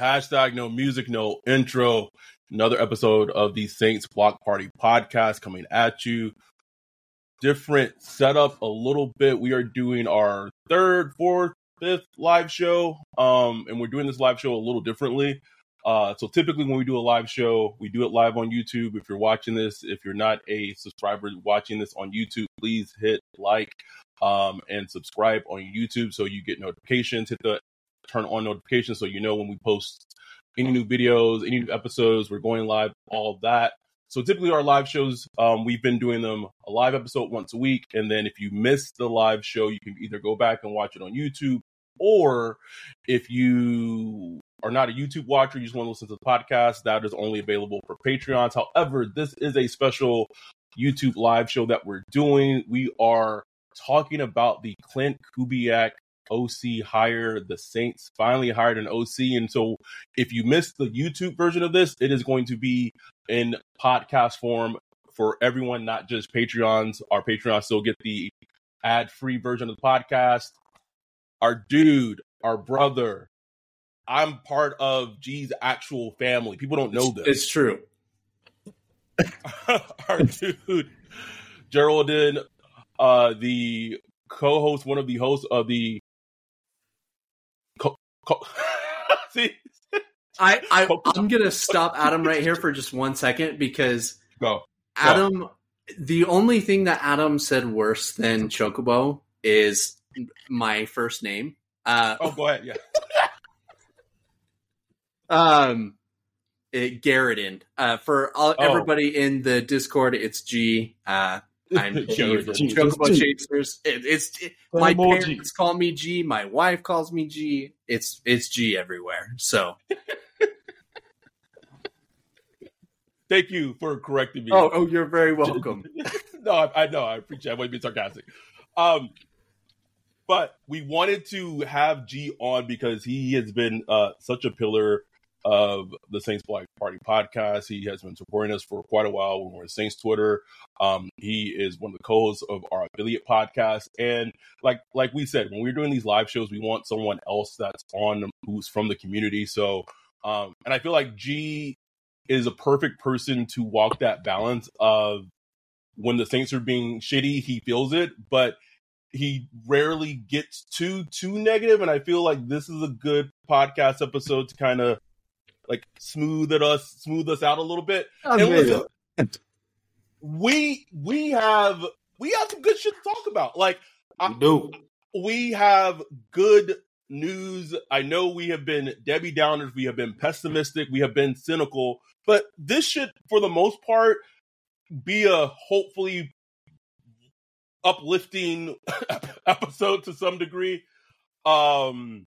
Hashtag no music, no intro. Another episode of the Saints Block Party podcast coming at you. Different setup a little bit. We are doing our third, fourth, fifth live show. Um, and we're doing this live show a little differently. Uh, so typically when we do a live show, we do it live on YouTube. If you're watching this, if you're not a subscriber watching this on YouTube, please hit like um, and subscribe on YouTube so you get notifications. Hit the turn on notifications so you know when we post any new videos, any new episodes, we're going live, all that. So typically our live shows, um, we've been doing them a live episode once a week. And then if you miss the live show, you can either go back and watch it on YouTube or if you are not a YouTube watcher, you just want to listen to the podcast, that is only available for Patreons. However, this is a special YouTube live show that we're doing. We are talking about the Klint Kubiak OC hire. The Saints finally hired an OC. And so if you missed the YouTube version of this, it is going to be in podcast form for everyone, not just Patreons. Our Patreons still get the ad free version of the podcast. Our dude, our brother, I'm part of G's actual family. People don't know this. It's true. Our dude, Geraldine, uh, the co-host, one of the hosts of the. Co- See, I, I I'm gonna stop Adam right here for just one second because go. Adam. The only thing that Adam said worse than Chocobo is my first name. Uh, Oh, go ahead. Yeah. um it, Geraden. Uh for all, Oh. everybody in the Discord, it's G. Uh I'm G Geraden. from G. Chocobo Chasers. It, it's it, my parents call me G, my wife calls me G. It's it's G everywhere. So Thank you for correcting me. oh oh you're very welcome. no, I, I know. I appreciate. I wasn't being sarcastic. Um, but we wanted to have G on because he has been uh, such a pillar of the Saints Block Party podcast. He has been supporting us for quite a while. When we're on Saints Twitter. Um, he is one of the co-hosts of our affiliate podcast. And like like we said, when we're doing these live shows, we want someone else that's on who's from the community. So, um, and I feel like G is a perfect person to walk that balance of when the Saints are being shitty, he feels it, but he rarely gets too too negative. And I feel like this is a good podcast episode to kind of like smooth it us smooth us out a little bit. And listen, we we have we have some good shit to talk about. Like I, do. we have good news. I know we have been Debbie Downers, we have been pessimistic, we have been cynical, but this should, for the most part, be a hopefully uplifting episode to some degree. Um,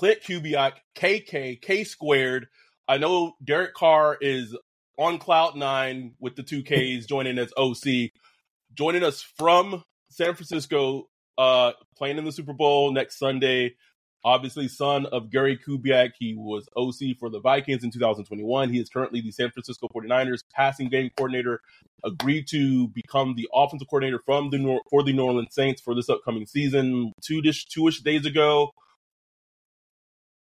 Klint Kubiak, KK, K squared. I know Derek Carr is on cloud nine with the two Ks joining as OC, joining us from San Francisco, uh, playing in the Super Bowl next Sunday. Obviously, son of Gary Kubiak. He was OC for the Vikings in 2021. He is currently the San Francisco 49ers passing game coordinator. Agreed to become the offensive coordinator from the for the New Orleans Saints for this upcoming season two-ish, two-ish days ago.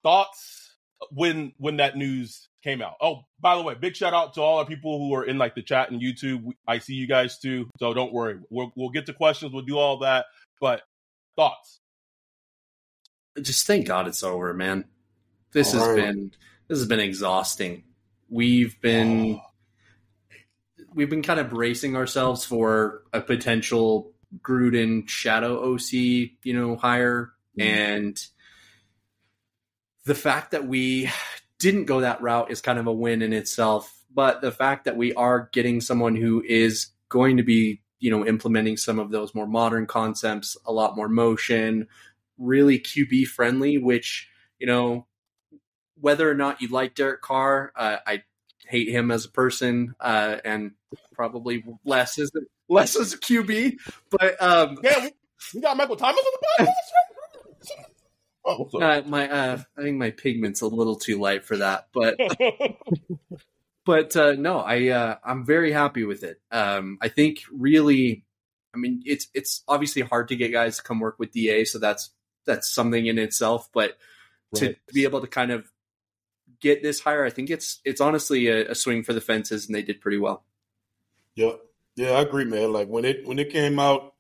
Thoughts uh, when when that news came out? Oh, by the way, big shout out to all our people who are in like the chat and YouTube. I see you guys too, so don't worry. We'll we'll get to questions. We'll do all that. But thoughts? just thank God it's over, man. This has Alright. been this has been exhausting. We've been ah. we've been kind of bracing ourselves for a potential Gruden shadow OC, you know, hire mm-hmm. and the fact that we didn't go that route is kind of a win in itself, but the fact that we are getting someone who is going to be, you know, implementing some of those more modern concepts, a lot more motion, really QB friendly, which, you know, whether or not you like Derek Carr, uh, I hate him as a person, uh, and probably less as a, less as a QB. But um, yeah, we, we got Michael Thomas on the podcast. oh, uh, my uh, I think my pigment's a little too light for that, but but uh, no, I uh, I'm very happy with it. Um, I think really, I mean, it's it's obviously hard to get guys to come work with DA, so that's that's something in itself. But right. to be able to kind of get this higher, I think it's it's honestly a, a swing for the fences, and they did pretty well. Yeah, yeah, I agree, man. Like when it when it came out,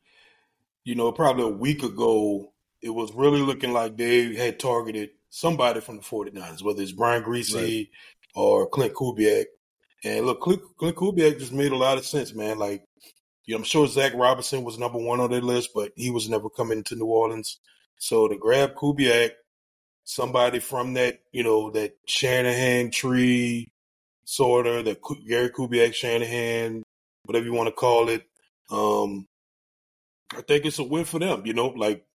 you know, probably a week ago, it was really looking like they had targeted somebody from the 49ers, whether it's Brian Griese right. or Klint Kubiak. And look, Clint, Klint Kubiak just made a lot of sense, man. Like, you know, I'm sure Zac Robinson was number one on their list, but he was never coming to New Orleans. So to grab Kubiak, somebody from that, you know, that Shanahan tree, sort of, that Gary Kubiak Shanahan, whatever you want to call it. Um, I think it's a win for them, you know, like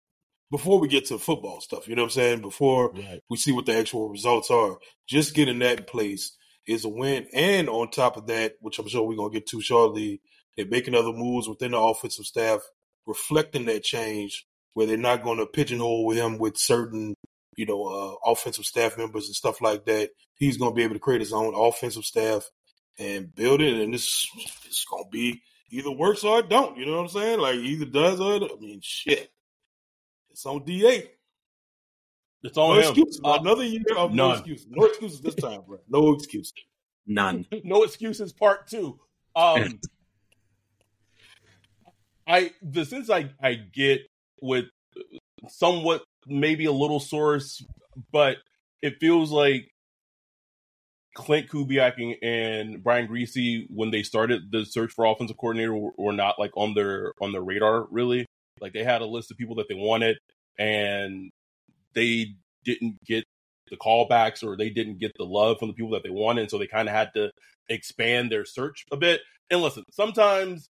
before we get to football stuff, you know what I'm saying? Before right. we see what the actual results are, just getting that in place is a win. And on top of that, which I'm sure we're going to get to shortly, they're making other moves within the offensive staff, reflecting that change where they're not going to pigeonhole him with certain, you know, uh, offensive staff members and stuff like that. He's going to be able to create his own offensive staff and build it. And this it's going to be either works or it don't. You know what I'm saying? Like either does or I mean, shit. It's on DA. It's on no him. Excuses. Uh, Another year of none. no excuses. No excuses this time, bro. No excuses. None. no excuses. Part two. Um, I the sense I I get with somewhat maybe a little source, but it feels like Klint Kubiak and Brian Griese when they started the search for offensive coordinator, were, were not like on their on their radar really. Like they had a list of people that they wanted, and they didn't get the callbacks or they didn't get the love from the people that they wanted. So they kind of had to expand their search a bit. And listen, sometimes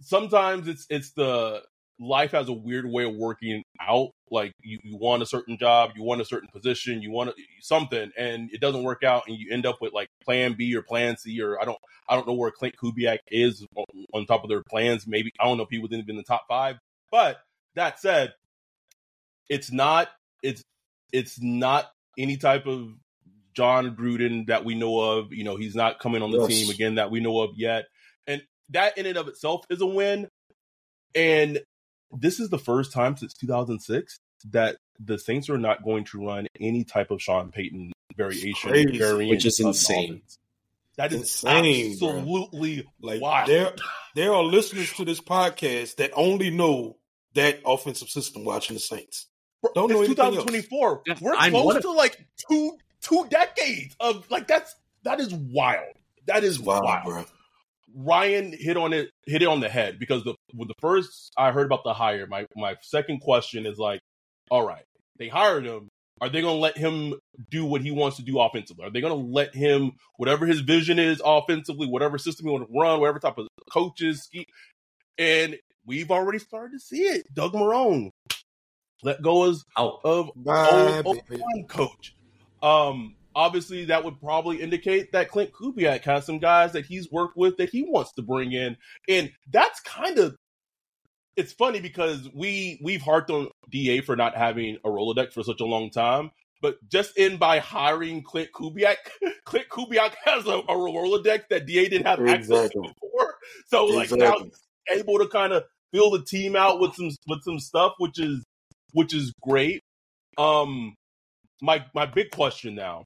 sometimes it's it's the life has a weird way of working out. Like you, you want a certain job, you want a certain position, you want something, and it doesn't work out, and you end up with like Plan B or Plan C, or I don't I don't know where Klint Kubiak is on, on top of their plans. Maybe I don't know if he was in the top five. But that said, it's not it's it's not any type of Jon Gruden that we know of. You know, he's not coming on the yes. team again that we know of yet. And that in and of itself is a win. And this is the first time since 2006 that the Saints are not going to run any type of Sean Payton variation, variant which is insane. That is insane, absolutely bro. like wild. There, there are listeners to this podcast that only know that offensive system watching the Saints. Don't know 2024. Else. We're I'm close to like two two decades of like that's that is wild. That is wild, wild. Bro. Ryan hit on it hit it on the head because the with the first I heard about the hire, my my second question is like, all right, they hired him. Are they going to let him do what he wants to do offensively? Are they going to let him whatever his vision is offensively, whatever system he want to run, whatever type of coaches? And we've already started to see it. Doug Marrone let go as Out. of Bye, old, old coach. Um, obviously that would probably indicate that Klint Kubiak has some guys that he's worked with that he wants to bring in, and that's kind of it's funny because we we've harped on Da for not having a Rolodex for such a long time, but just in by hiring Klint Kubiak, Klint Kubiak has a, a Rolodex that Da didn't have exactly. access to before. So like exactly. now he's able to kind of fill the team out with some with some stuff, which is which is great. Um, my my big question now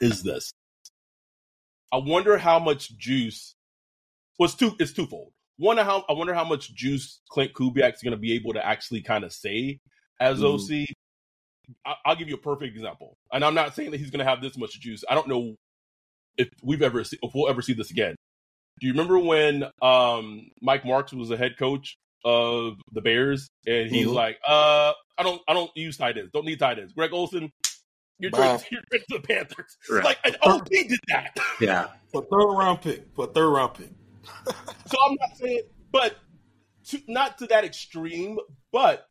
is this: I wonder how much juice was well, two. It's twofold. One, how I wonder how much juice Klint Kubiak is going to be able to actually kind of say as mm. OC. I, I'll give you a perfect example, and I'm not saying that he's going to have this much juice. I don't know if we've ever see, if we'll ever see this again. Do you remember when um, Mike Martz was the head coach of the Bears, and he's mm-hmm. like, "Uh, I don't, I don't use tight ends. Don't need tight ends." Greg Olsen, you're trading, you're to the Panthers. Right. Like an OP did that. Yeah, for third round pick, for third round pick. so I'm not saying, but to, not to that extreme, but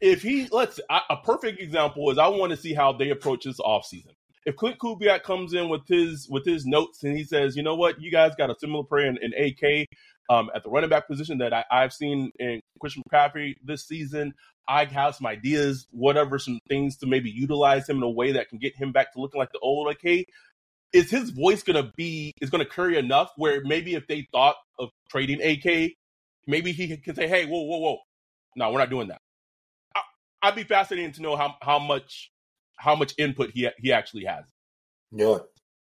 if he let's a perfect example is I want to see how they approach this offseason. If Klint Kubiak comes in with his with his notes and he says, you know what, you guys got a similar player in, in AK um, at the running back position that I, I've seen in Christian McCaffrey this season. I have some ideas, whatever, some things to maybe utilize him in a way that can get him back to looking like the old AK. Is his voice gonna be is gonna carry enough where maybe if they thought of trading AK, maybe he can say, "Hey, whoa, whoa, whoa, no, we're not doing that." I, would be fascinated to know how how much how much input he he actually has. Yeah,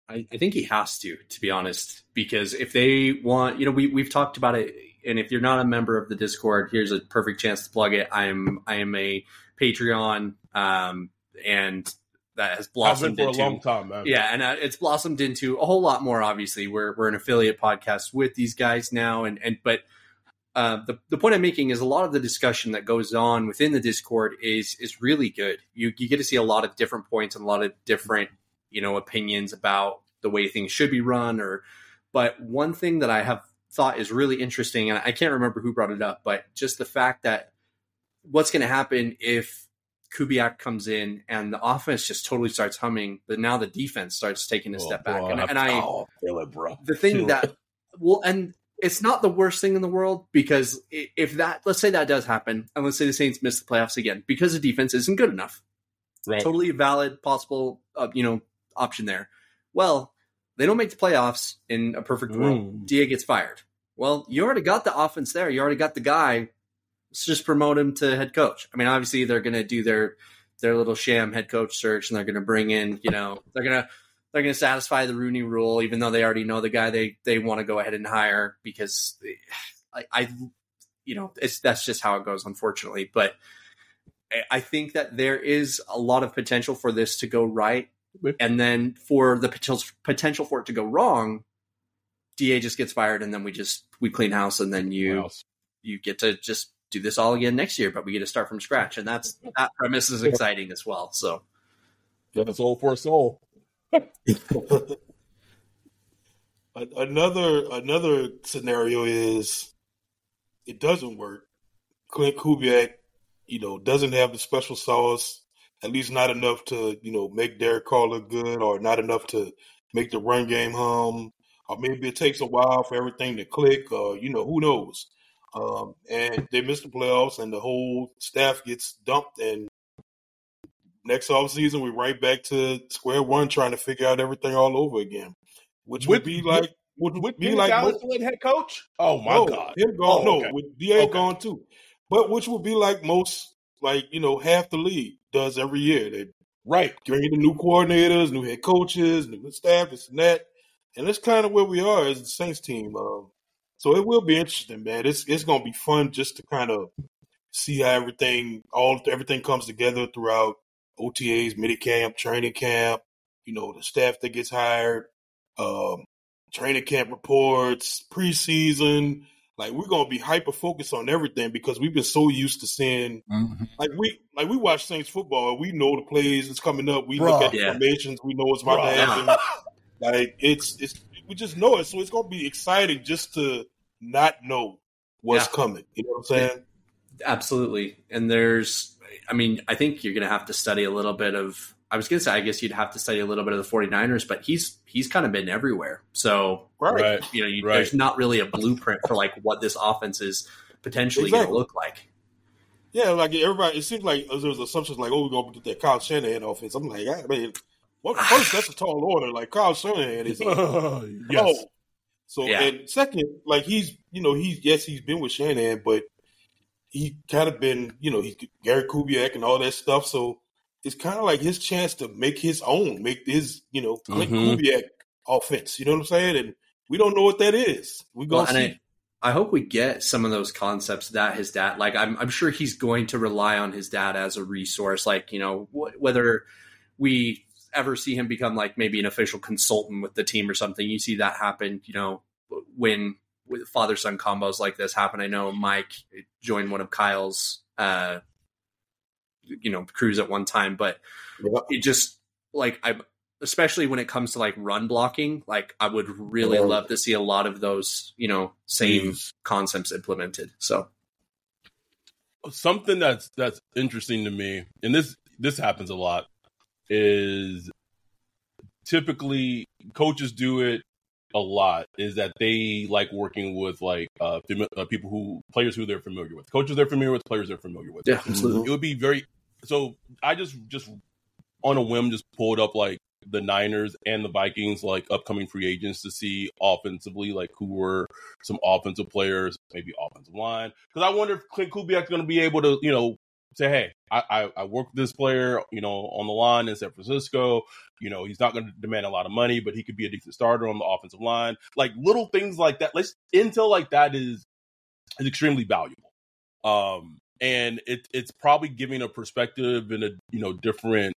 I, I think he has to, to be honest, because if they want, you know, we we've talked about it and if you're not a member of the Discord, here's a perfect chance to plug it. I am I am a Patreon, um, and that has blossomed for into, a long time, man. Yeah, and uh, it's blossomed into a whole lot more. Obviously, we're we're an affiliate podcast with these guys now, and and but uh, the the point I'm making is a lot of the discussion that goes on within the Discord is is really good. You you get to see a lot of different points and a lot of different you know opinions about the way things should be run, or but one thing that I have thought is really interesting, and I can't remember who brought it up, but just the fact that what's going to happen if Kubiak comes in and the offense just totally starts humming, but now the defense starts taking a oh, step back. And, and, I, oh, feel it, bro. The thing that, well, and it's not the worst thing in the world because if that, let's say that does happen, and let's say the Saints miss the playoffs again because the defense isn't good enough. Right. Totally valid, possible, uh, you know, option there. Well, they don't make the playoffs in a perfect mm. world. Da gets fired. Well, you already got the offense there. You already got the guy. Let's just promote him to head coach. I mean, obviously they're going to do their their little sham head coach search, and they're going to bring in, you know, they're going to they're going to satisfy the Rooney Rule, even though they already know the guy they they want to go ahead and hire because they, I, I, you know, it's that's just how it goes, unfortunately. But I think that there is a lot of potential for this to go right and then for the potential potential for it to go wrong, Da just gets fired, and then we just we clean house, and then you you get to just do this all again next year, but we get to start from scratch, and that's that premise is exciting as well. So, yeah, soul for a soul. another another scenario is it doesn't work. Klint Kubiak, you know, doesn't have the special sauce at least not enough to, you know, make Derek Carr look good or not enough to make the run game hum. Or maybe it takes a while for everything to click or, you know, who knows. Um, and they miss the playoffs and the whole staff gets dumped and next off season we're right back to square one trying to figure out everything all over again. Which would, would be like would, would be like Dallas most, head coach? Oh my no, god. Him gone oh, okay. no, with DA okay. gone too. But which would be like most like, you know, half the league does every year. They right bring in the new coordinators, new head coaches, new staff, this and that, and that's kind of where we are as the Saints team. Um, so it will be interesting, man. It's it's gonna be fun just to kind of see how everything all everything comes together throughout OTAs, mini camp, training camp. You know, the staff that gets hired, um, training camp reports, preseason, like we're gonna be hyper focused on everything because we've been so used to seeing mm-hmm. like we like we watch Saints football. We know the plays that's coming up. We Bruh, look at the yeah. formations. We know what's about Bruh. to happen. like it's it's we just know it. So it's gonna be exciting just to not know what's yeah. coming. You know what I'm saying? Absolutely. And there's I mean, I think you're gonna have to study a little bit of I was going to say, I guess you'd have to study a little bit of the 49ers, but he's he's kind of been everywhere. So, right. you know, you, right. there's not really a blueprint for like what this offense is potentially exactly. going to look like. Yeah, like everybody, it seems like there's assumptions like, oh, we're going to get that Kyle Shanahan offense. I'm like, I mean, well, first, that's a tall order. Like Kyle Shanahan is, like, yes. So, yeah. and second, like he's, you know, he's yes, he's been with Shanahan, but he kind of been, you know, he's Gary Kubiak and all that stuff. So it's kind of like his chance to make his own, make his, you know, Klint mm-hmm. Kubiak offense. You know what I'm saying? And we don't know what that is. We gonna well, see. I, I, hope we get some of those concepts that his dad, like I'm, I'm sure he's going to rely on his dad as a resource. Like you know, wh- whether we ever see him become like maybe an official consultant with the team or something, you see that happen. You know, when father son combos like this happen. I know Mike joined one of Kyle's uh, you know crews at one time, but it just like I especially when it comes to like run blocking, like I would really yeah. love to see a lot of those, you know, same mm. concepts implemented. So something that's that's interesting to me, and this this happens a lot, is typically coaches do it a lot is that they like working with like uh, uh, people who players who they're familiar with, coaches they're familiar with, players they're familiar with. Yeah, absolutely. It would be very so. I just just on a whim just pulled up like the Niners and the Vikings like upcoming free agents to see offensively like who were some offensive players, maybe offensive line. Because I wonder if Klint Kubiak's going to be able to you know say, hey, I, I, I work with this player, you know, on the line in San Francisco. You know, he's not going to demand a lot of money, but he could be a decent starter on the offensive line. Like little things like that. Let's intel like that is is extremely valuable. Um, and it, it's probably giving a perspective and a you know different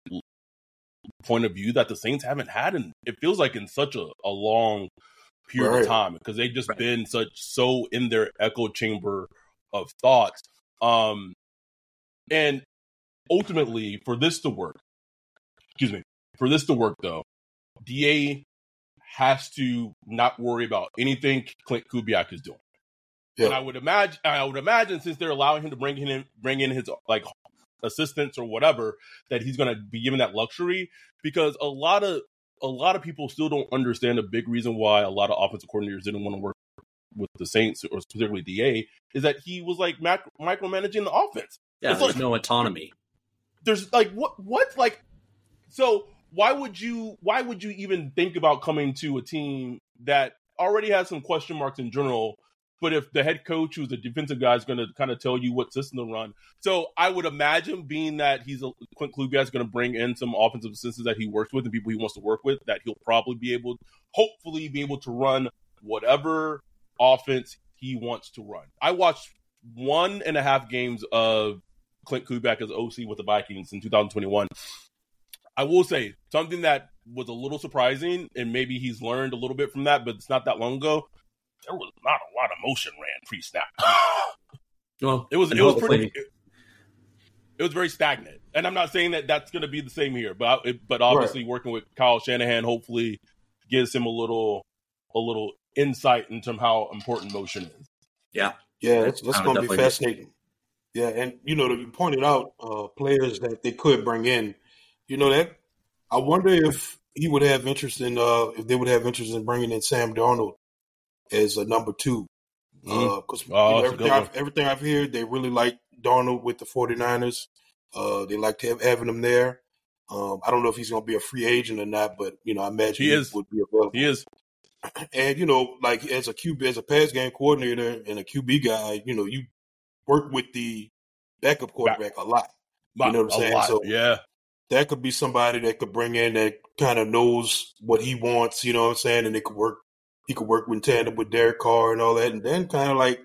point of view that the Saints haven't had, and it feels like in such a, a long period Right. of time because they've just Right. been such so in their echo chamber of thoughts. Um, and ultimately, for this to work, excuse me, for this to work though, Da has to not worry about anything Klint Kubiak is doing. Yeah. And I would imagine, I would imagine, since they're allowing him to bring in, bring in his like assistants or whatever, that he's going to be given that luxury because a lot of a lot of people still don't understand a big reason why a lot of offensive coordinators didn't want to work with the Saints or specifically Da is that he was like mac- micromanaging the offense. Yeah, It's there's like- no autonomy. There's like what what like so why would you why would you even think about coming to a team that already has some question marks in general but if the head coach who's a defensive guy is going to kind of tell you what system to run so i would imagine being that he's a klint kubiak is going to bring in some offensive assistants that he works with and people he wants to work with that he'll probably be able hopefully be able to run whatever offense he wants to run i watched one and a half games of Klint Kubiak as OC with the Vikings in 2021. I will say something that was a little surprising, and maybe he's learned a little bit from that, but it's not that long ago. There was not a lot of motion ran pre-snap. Well, It was it was pretty. It, it was very stagnant, and I'm not saying that that's going to be the same here, but I- it, but obviously working with Kyle Shanahan hopefully gives him a little a little insight into how important motion is. Yeah, that's, that's going to be definitely- fascinating. Yeah, and you know, you pointed out uh, players that they could bring in. You know that I wonder if he would have interest in uh, if they would have interest in bringing in Sam Darnold as a number two. Because Oh, that's a everything, I've, everything I've heard, they really like Darnold with the 49ers. Uh, they like to have, having him there. Um, I don't know if he's going to be a free agent or not, but you know, I imagine He is. would be available. He is And you know, like as a QB, as a pass game coordinator and a QB guy, you know, you work with the backup quarterback a lot. You know what I'm saying? lot. So- yeah, That could be somebody that could bring in that kind of knows what he wants. You know what I'm saying? And it could work. He could work with tandem with Derek Carr and all that, and then kind of like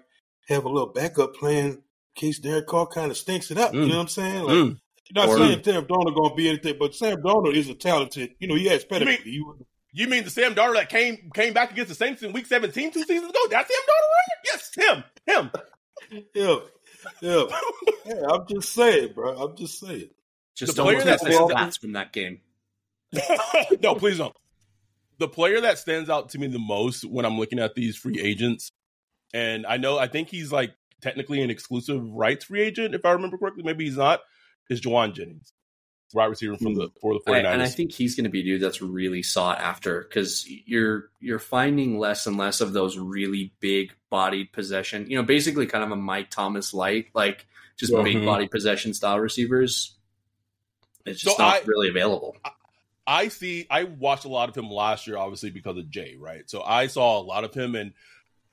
have a little backup plan in case Derek Carr kind of stinks it up. You Mm. know what I'm saying? Like, Mm. Not Or- saying Sam Darnold going to be anything, but Sam Darnold is a talented. You know, he has pedigree. He- You mean the Sam Darnold that came came back against the Saints in Week 17 two seasons ago? That's Sam Darnold, right? Yes, him, him. Yeah, yeah, yeah. I'm just saying, bro. I'm just saying. just the don't player test the that- stats from that game. no, please don't. The player that stands out to me the most when I'm looking at these free agents, and I know I think he's like technically an exclusive rights free agent, if I remember correctly. Maybe he's not. Is Jauan Jennings, wide receiver from the for the I- 49ers. and I think he's going to be a dude that's really sought after because you're you're finding less and less of those really big bodied possession. You know, basically kind of a Mike Thomas light, like just Yeah. big Mhm. body possession style receivers. It's just So not I- really available. I see. I watched a lot of him last year, obviously because of Jay, right? So I saw a lot of him, and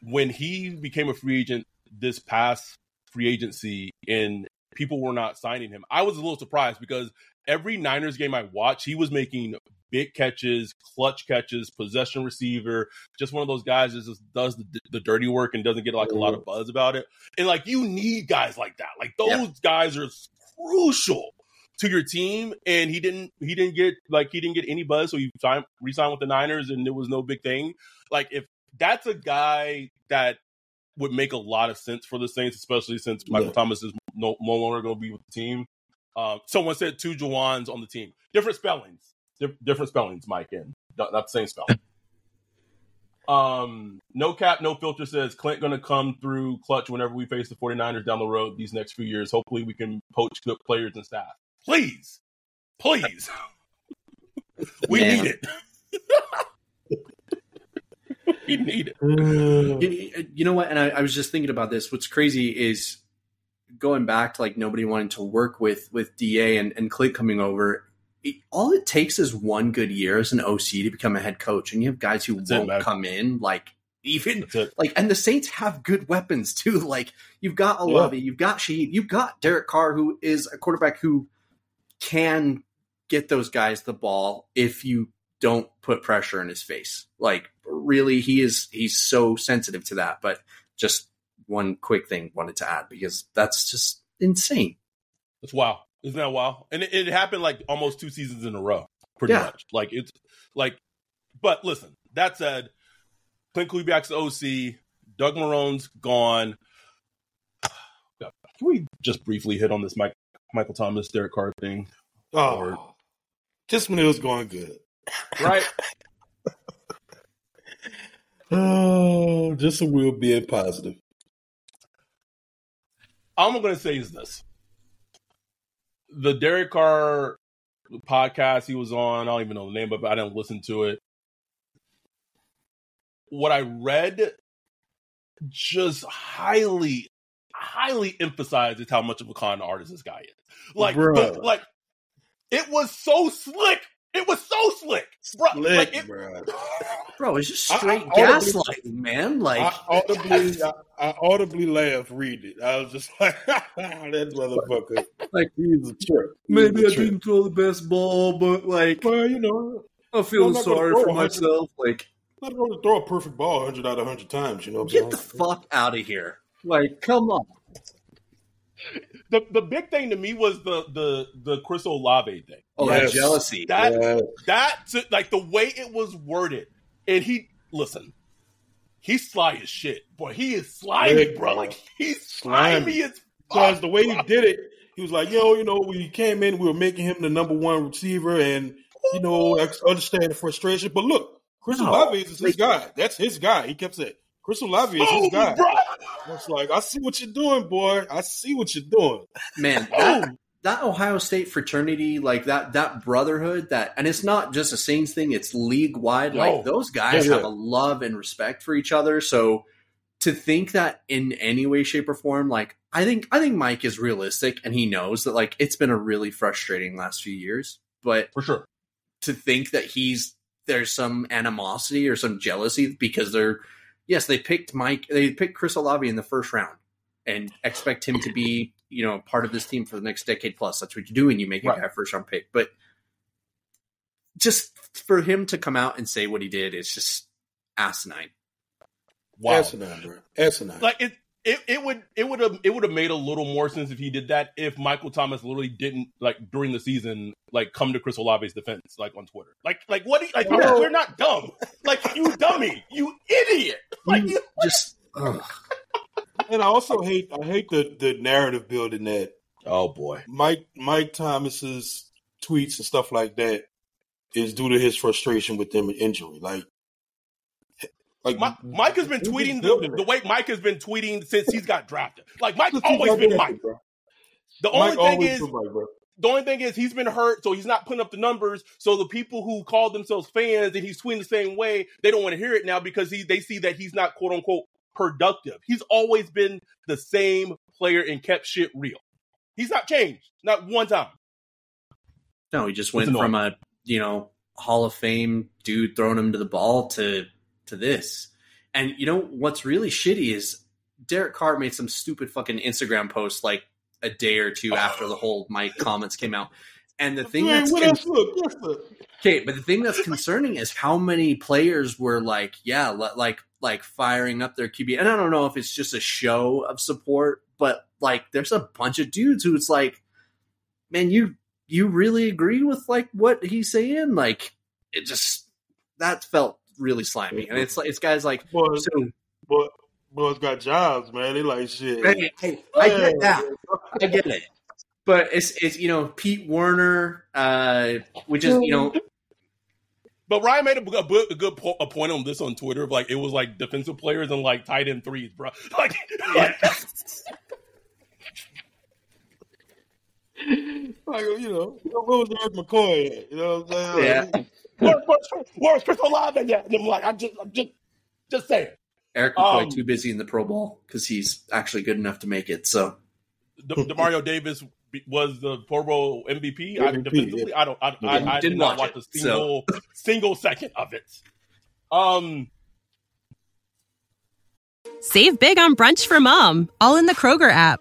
when he became a free agent this past free agency, and people were not signing him, I was a little surprised because every Niners game I watched, he was making big catches, clutch catches, possession receiver, just one of those guys that just does the, the dirty work and doesn't get like a lot of buzz about it. And like you need guys like that. Like those Yeah. guys are crucial to your team and he didn't he didn't get like he didn't get any buzz so he signed re-signed with the Niners and it was no big thing like if that's a guy that would make a lot of sense for the Saints especially since Michael Yeah. Thomas is no, no longer going to be with the team um, someone said two Jawans on the team different spellings Dif- different spellings Mike and not, not the same spelling um no cap no filter says klint gonna come through clutch whenever we face the 49ers down the road these next few years hopefully we can poach good players and staff please please we Man. need it he needed. You, you know what? And I, I was just thinking about this. What's crazy is going back to like nobody wanting to work with with Da and, and Click coming over. It, all it takes is one good year as an OC to become a head coach, and you have guys who That's won't man. come in like even like and the Saints have good weapons too. Like you've got Olave, you've got Shaheed, you've got Derek Carr, who is a quarterback who can get those guys the ball if you don't put pressure in his face. Like really, he is he's so sensitive to that. But just one quick thing wanted to add because that's just insane. It's wow. Isn't that wow? And it, it happened like almost two seasons in a row, pretty Yeah. much. Like it's like, but listen. That said, Klint Kubiak's OC. Doug Marrone's gone. Can we just briefly hit on this Mike, Michael Thomas, Derek Carr thing? Oh, just when it was going good. Right? Oh, just so we'll be positive. All I'm going to say is this: the Derek Carr podcast he was on. I don't even know the name but. I didn't listen to it. What I read just highly, highly emphasizes how much of a con artist this guy is. Like, the- like it was so slick. It was so slick, bro. Slick, like, it, bro. Bro, it's just I- I straight gaslighting, man. Like I audibly, I, I audibly laughed reading it. I was just like, that motherfucker. Like, he's a trip. He's maybe a I trip. didn't throw the best ball, but like Well, you know, I'm feeling I'm sorry for a hundred- myself. Like, not going to throw a perfect ball 100 out of 100 times, you know what get the fuck out of here. Like, come on. The the big thing to me was the the the Chris Olave thing. Oh, Yes. that jealousy. That Yeah. that like the way it was worded, and he listen, he's sly as shit, boy. He is slimy, Big, bro. bro. Like he's slimy, Slimy. as Because fuck, the way he did it, he was like, yo, you know, we came in, we were making him the number one receiver, and, you know, I understand the frustration. But look, Chris No. Olave is his Like- guy. That's his guy. He kept saying, Chris Olave is his guy. bro. I was like, I see what you're doing, boy. I see what you're doing. Man, that, that Ohio State fraternity, like that that brotherhood, that and it's not just a Saints thing, it's league wide. No. Like those guys Yeah, have yeah. a love and respect for each other. So to think that in any way, shape, or form, like I think I think Mike is realistic and he knows that like it's been a really frustrating last few years. But for sure. to think that he's there's some animosity or some jealousy because they're yes they picked Mike they picked Chris Olave in the first round and expect him to be you know part of this team for the next decade plus. That's what you do when you make a Right. guy first round pick. But just for him to come out and say what he did is just asinine. Wow. Asinine, bro. Asinine. Like it. It, it would it would have it would have made a little more sense if he did that if Michael Thomas literally didn't like during the season like come to Chris Olave's defense like on Twitter. Like like what do you, like No. we're not dumb. Like you dummy. You idiot. Like you, Just and I also hate I hate the, the narrative building that oh boy. Mike Mike Thomas's tweets and stuff like that is due to his frustration with them and injury. Like, like Mi- Mike has been tweeting the, the way Mike has been tweeting since he's got drafted. Like Mike's Since always been Mike. bro. The Mike only thing is Mike, bro. the only thing is he's been hurt, so he's not putting up the numbers. So the people who call themselves fans and he's tweeting the same way, they don't want to hear it now because he they see that he's not quote unquote productive. He's always been the same player and kept shit real. He's not changed, not one time. no, he just went from a you know Hall of Fame dude throwing him to the ball to to this. And you know what's really shitty is Derek Carr made some stupid fucking Instagram post like a day or two after the whole Mike comments came out. And the thing Man, that's con- else? Look, yes, look. okay, but the thing that's concerning is how many players were like, yeah, like like firing up their QB. And I don't know if it's just a show of support, but like there's a bunch of dudes who it's like, man, you you really agree with like what he's saying? Like it just that felt really slimy. And it's like it's guys like Boys, so boy, boys got jobs, man. They like shit. hey, hey, I get that. I get it. But it's it's you know Pete Werner, uh, which is you know But Ryan made a, a, a good po- a point on this on Twitter of like it was like defensive players and like tight end threes, bro. Like, like Like, you know, what was Eric McCoy at? You know what I'm saying? Yeah. Like, where, where's, where's Chris Olave at? And I'm like, I just, I'm just, Just saying. Eric was um, too busy in the Pro Bowl because he's actually good enough to make it. So, De- Demario Davis was the Pro Bowl MVP. MVP I, defensively, yeah. I don't. I, I, I did not watch, watch a single so. single second of it. Um. Save big on brunch for mom, all in the Kroger app.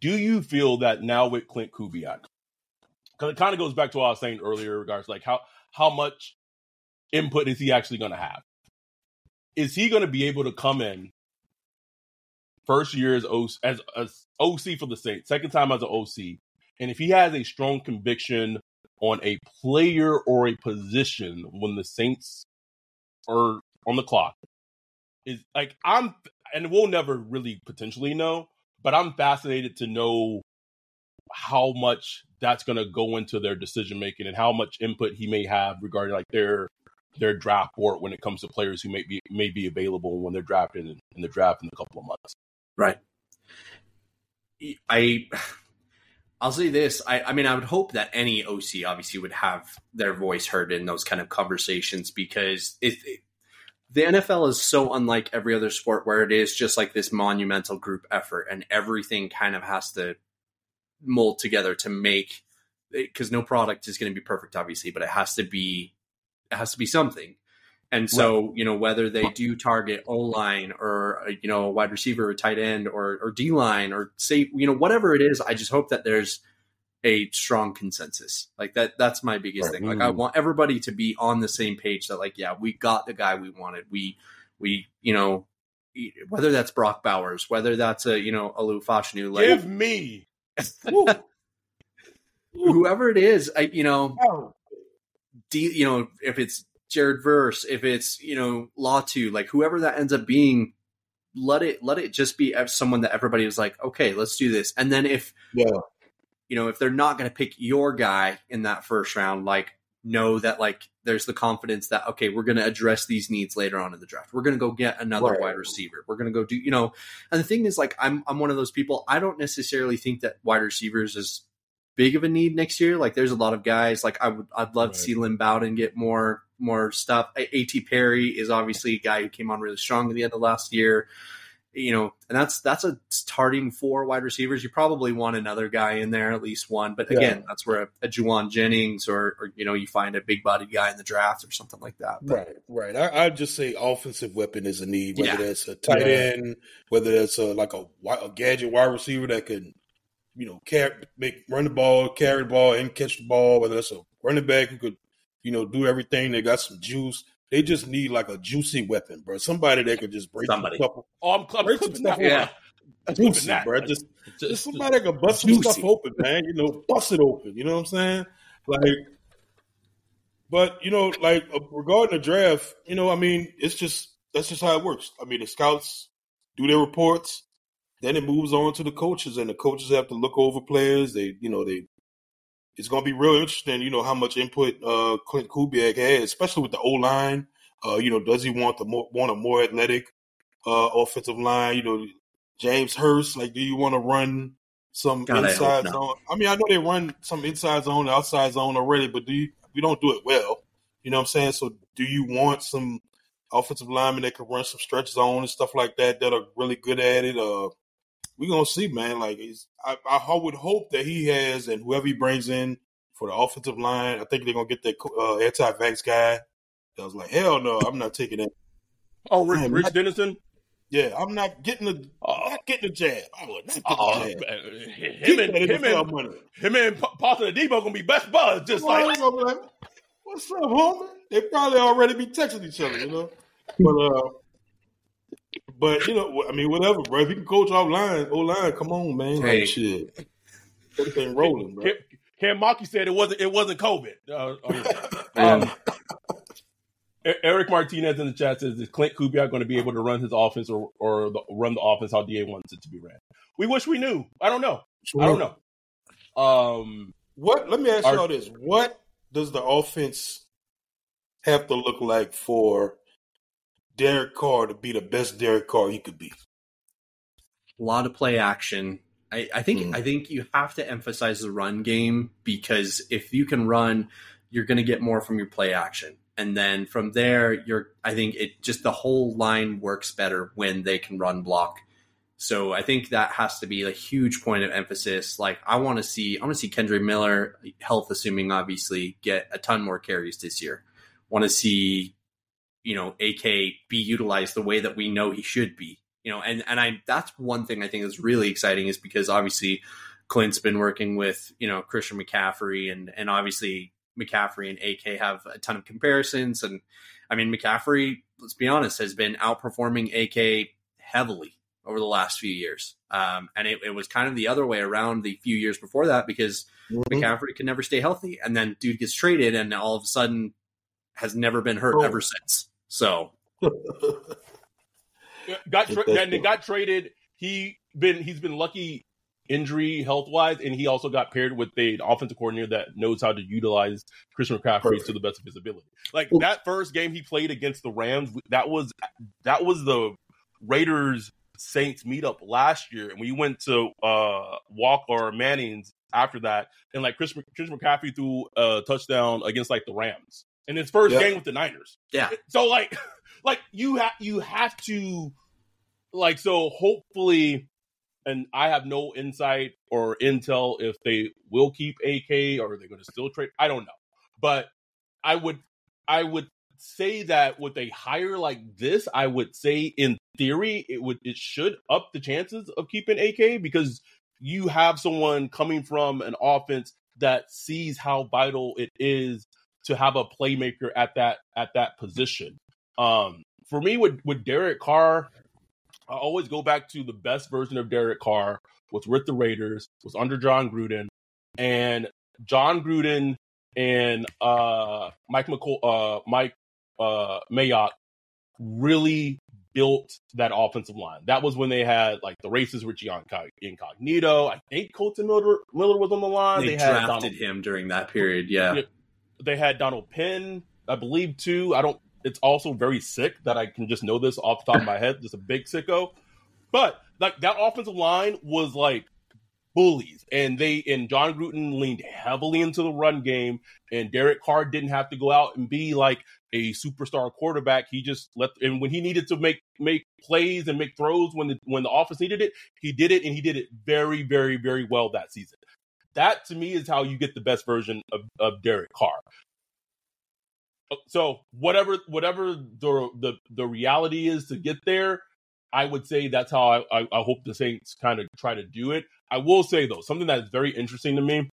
Do you feel that now with Klint Kubiak? Because it kind of goes back to what I was saying earlier, regards like how how much input is he actually going to have? Is he going to be able to come in first year as OC, as, as OC for the Saints, second time as an OC, and if he has a strong conviction on a player or a position when the Saints are on the clock, is like I'm, and we'll never really potentially know, but I'm fascinated to know how much that's going to go into their decision making and how much input he may have regarding like their their draft board when it comes to players who may be may be available when they're drafted in, in the draft in a couple of months. Right. I I'll say this. I, I mean, I would hope that any OC obviously would have their voice heard in those kind of conversations because it, it, the NFL is so unlike every other sport where it is just like this monumental group effort and everything kind of has to mold together to make because no product is going to be perfect, obviously, but it has to be it has to be something. And so, right. you know, whether they do target O line or uh, you know a wide receiver, or tight end, or or D line, or say you know whatever it is, I just hope that there's a strong consensus. Like that. That's my biggest right. thing. Like mm-hmm. I want everybody to be on the same page. That like, yeah, we got the guy we wanted. We we you know whether that's Brock Bowers, whether that's a you know Olu Fashanu, like give me whoever it is. I you know. Oh. D, you know, if it's Jared Verse, if it's you know Latu, like whoever that ends up being, let it let it just be someone that everybody was like, okay, let's do this. And then if yeah, you know, if they're not going to pick your guy in that first round, like know that like there's the confidence that okay, we're going to address these needs later on in the draft. We're going to go get another right. wide receiver. We're going to go do you know. And the thing is, like, I'm I'm one of those people. I don't necessarily think that wide receivers is big of a need next year. Like, there's a lot of guys. Like, I would I'd love right. to see Lynn Bowden get more more stuff. A.T. Perry is obviously a guy who came on really strong at the end of last year. You know, and that's that's a starting four wide receivers. You probably want another guy in there, at least one. But again, yeah. that's where a, a Jauan Jennings or, or, you know you find a big bodied guy in the draft or something like that. But, right, right. I, I'd just say offensive weapon is a need, whether yeah. that's a tight end, whether that's a like a, a gadget wide receiver that can you know, carry, make run the ball, carry the ball, and catch the ball. Whether that's a running back who could you know, do everything. They got some juice. They just need like a juicy weapon, bro. Somebody that could just break somebody. Couple, oh, I'm, I'm break some stuff yeah. Juicy, that. bro. Just, just, just somebody that can bust juicy. some stuff open, man. You know, bust it open. You know what I'm saying? Like, but you know, like uh, regarding the draft, you know, I mean, it's just that's just how it works. I mean, the scouts do their reports, then it moves on to the coaches, and the coaches have to look over players. They, you know, they it's going to be real interesting, you know, how much input uh, Klint Kubiak has, especially with the O line. Uh, you know, does he want the more, want a more athletic uh, offensive line? You know, James Hurst, like, do you want to run some God, inside I zone? I mean, I know they run some inside zone, outside zone already, but do you, we don't do it well. You know what I'm saying? So, do you want some offensive linemen that can run some stretch zone and stuff like that that are really good at it? Uh, we're gonna see, man. Like, I, I would hope that he has, and whoever he brings in for the offensive line, I think they're gonna get that uh, anti-vax guy. I was like, hell no, I'm not taking that. Oh, Rick, man, Rick Dennison. Yeah, I'm not getting the uh, not getting the jab. I would not get uh, the jab. Him and him and, money. him and Pastor Debo gonna be best buds, just well, like, like, what's up, homie? They probably already be texting each other, you know. But uh, but you know, I mean, whatever, bro. If you can coach offline, O line, come on, man. Hey. Like, shit, everything rolling, bro. Cam Maki said it wasn't it wasn't COVID. Uh, um, Eric Martinez in the chat says, "Is Clint Kubiak going to be able to run his offense or or the, run the offense how Da wants it to be ran?" We wish we knew. I don't know. Sure. I don't know. Um, what? Let me ask our, y'all this: What does the offense have to look like for Derek Carr to be the best Derek Carr he could be? A lot of play action. I, I think mm. I think you have to emphasize the run game because if you can run, you're going to get more from your play action and then from there you're i think it just the whole line works better when they can run block so i think that has to be a huge point of emphasis like i want to see i want to see kendre miller health assuming obviously get a ton more carries this year want to see you know ak be utilized the way that we know he should be you know and and i that's one thing i think is really exciting is because obviously klint's been working with you know christian mccaffrey and and obviously McCaffrey and AK have a ton of comparisons. And I mean, McCaffrey, let's be honest, has been outperforming AK heavily over the last few years. Um, and it, it, was kind of the other way around the few years before that because mm-hmm. McCaffrey could never stay healthy. And then dude gets traded and all of a sudden has never been hurt oh. ever since. So got tra- and got traded. He been he's been lucky injury health wise, and he also got paired with a offensive coordinator that knows how to utilize Christian McCaffrey Perfect. to the best of his ability. Like that first game he played against the Rams, that was that was the Raiders Saints meetup last year, and we went to uh, Walk or Manning's after that, and like Chris, Chris McCaffrey threw a touchdown against like the Rams in his first yep. game with the Niners. Yeah. So like, like you have you have to like so hopefully and I have no insight or intel if they will keep AK or are they going to still trade. I don't know, but I would I would say that with a hire like this, I would say in theory it would it should up the chances of keeping AK because you have someone coming from an offense that sees how vital it is to have a playmaker at that at that position. Um, for me, with with Derek Carr, I always go back to the best version of Derek Carr was with the Raiders, was under Jon Gruden, and Jon Gruden and uh, Mike McCoy, uh, Mike uh, Mayock really built that offensive line. That was when they had like the races with Richie Incognito. I think Kolton Miller, Miller was on the line. They, they drafted Donald, him during that period. Yeah, they had Donald Penn, I believe, too. I don't it's also very sick that I can just know this off the top of my head. Just a big sicko. But like that offensive line was like bullies, and they and Jon Gruden leaned heavily into the run game, and Derek Carr didn't have to go out and be like a superstar quarterback. He just let and when he needed to make make plays and make throws when the when the office needed it, he did it, and he did it very very very well that season. That to me is how you get the best version of, of Derek Carr so whatever whatever the, the the reality is to get there, I would say that's how I, I, I hope the Saints kind of try to do it. I will say though, something that's very interesting to me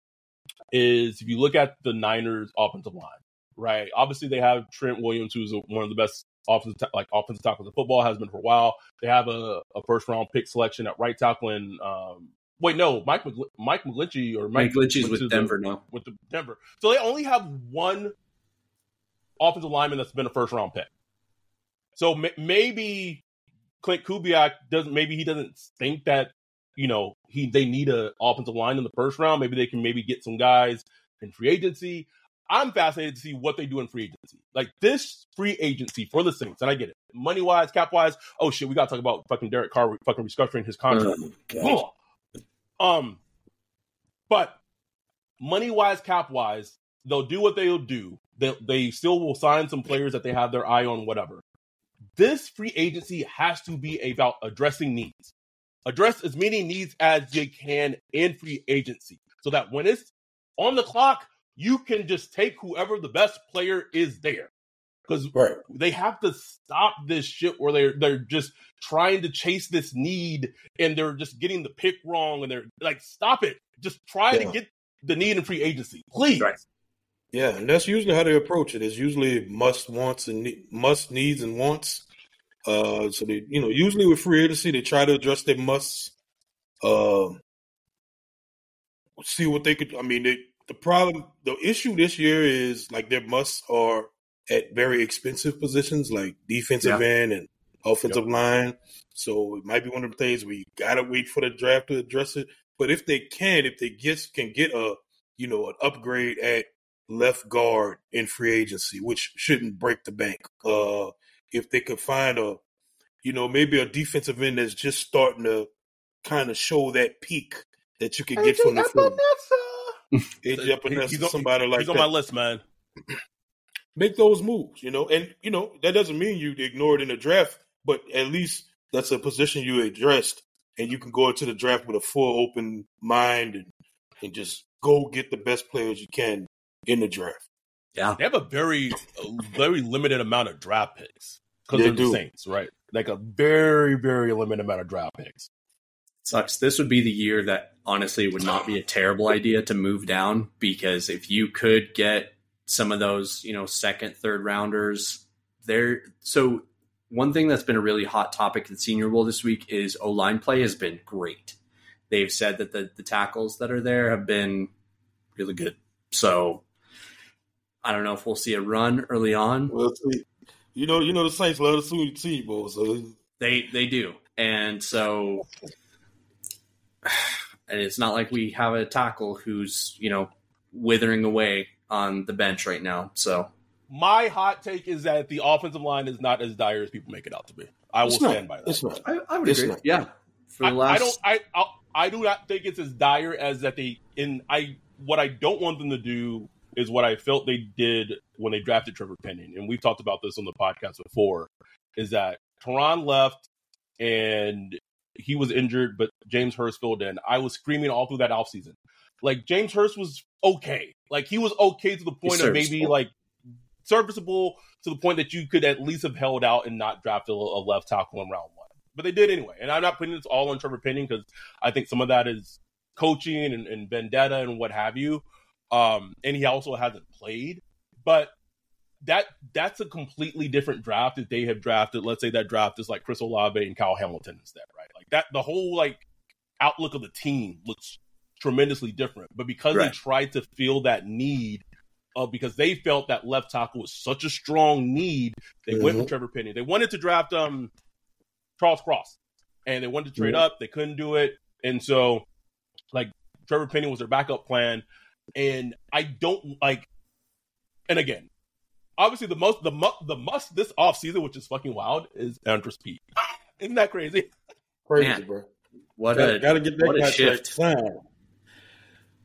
is if you look at the Niners offensive line, right? Obviously they have Trent Williams, who's one of the best offensive like offensive tackles the football, has been for a while. They have a, a first round pick selection at right tackle um, Wait, no, Mike McGl- Mike McGlinchey or Mike, Mike McGlinchey's with Denver now. With the Denver, so they only have one offensive lineman that's been a first round pick. So m- maybe Klint Kubiak doesn't. Maybe he doesn't think that you know he they need an offensive line in the first round. Maybe they can maybe get some guys in free agency. I'm fascinated to see what they do in free agency. Like this free agency for the Saints, and I get it, money wise, cap wise. Oh shit, we got to talk about fucking Derek Carr fucking restructuring his contract. Oh, um, but money wise, cap wise, they'll do what they'll do. They, they still will sign some players that they have their eye on, whatever. This free agency has to be about addressing needs. Address as many needs as you can in free agency so that when it's on the clock, you can just take whoever the best player is there. Because right. they have to stop this shit where they're they're just trying to chase this need and they're just getting the pick wrong and they're like, stop it. Just try yeah. to get the need in free agency, please. Right. Yeah, and that's usually how they approach it. It's usually must wants and ne- must needs and wants. Uh, so they, you know, usually with free agency, they try to address their musts. Uh, see what they could. I mean, they, the problem, the issue this year is like their musts are at very expensive positions like defensive Yeah. end and offensive line. So it might be one of the things we gotta wait for the draft to address it. But if they can, if they get can get a you know an upgrade at left guard in free agency, which shouldn't break the bank. Uh, if they could find a you know maybe a defensive end that's just starting to kind of show that peak that you could get from the field. AJ Epenesa, He's on- somebody like He's on that my list, man. Make those moves, you know. And you know that doesn't mean you ignore it in the draft, but at least that's a position you addressed, and you can go into the draft with a full open mind and and just go get the best players you can in the draft. Yeah. They have a very, a very limited amount of draft picks because They they're do. the Saints, right? Like a very, very limited amount of draft picks. sucks. This would be the year that honestly would not be a terrible idea to move down because if you could get some of those, you know, second, third rounders there. So one thing that's been a really hot topic in Senior Bowl this week is O line play has been great. They've said that the, the tackles that are there have been really good. So I don't know if we'll see a run early on. Well, you know, you know the Saints love the Tea Bowl, so They they do, and so and it's not like we have a tackle who's you know withering away on the bench right now. So My hot take is that the offensive line is not as dire as people make it out to be. I will not. stand by that. It's not. I, I would It's agree. not. Yeah, for I, last I don't. I, I I do not think it's as dire as that they. In I what I don't want them to do is what I felt they did when they drafted Trevor Penning, and we've talked about this on the podcast before. Is that Terron left and he was injured, but James Hurst filled in. I was screaming all through that offseason. Like James Hurst was okay. Like he was okay to the point of maybe like serviceable to the point that you could at least have held out and not drafted a, a left tackle in round one. But they did anyway. And I'm not putting this all on Trevor Penning because I think some of that is coaching and, and vendetta and what have you. Um, and he also hasn't played. But that that's a completely different draft that they have drafted. Let's say that draft is like Chris Olave and Kyle Hamilton instead, right? Like that the whole like outlook of the team looks tremendously different. But because they tried to feel that need uh, because they felt that left tackle was such a strong need, they went with. Trevor Penning. They wanted to draft um Charles Cross, and they wanted to trade Mhm. up. They couldn't do it, and so like Trevor Penning was their backup plan. And I don't like. And again, obviously the most the mu- the must this offseason, which is fucking wild, is Andrus Peat. Isn't that crazy? Crazy, Man. bro. what Gotta, a gotta get that what a shift. signed.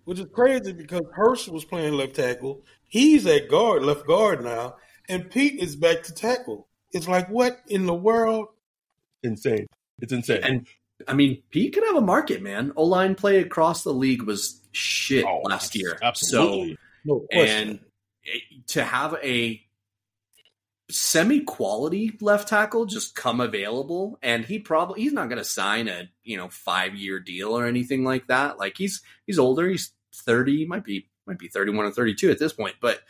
Which is crazy because Hurst was playing left tackle. He's at guard, left guard now, and Peat is back to tackle. It's like what in the world? Insane. It's insane. And I mean, Peat could have a market, man. O line play across the league was shit Oh, last year. absolutely. So question. and eh, to have a semi quality left tackle just come available and he probably he's not going to sign a you know 5 year deal or anything like that like he's he's older he's 30 might be might be 31 or 32 at this point but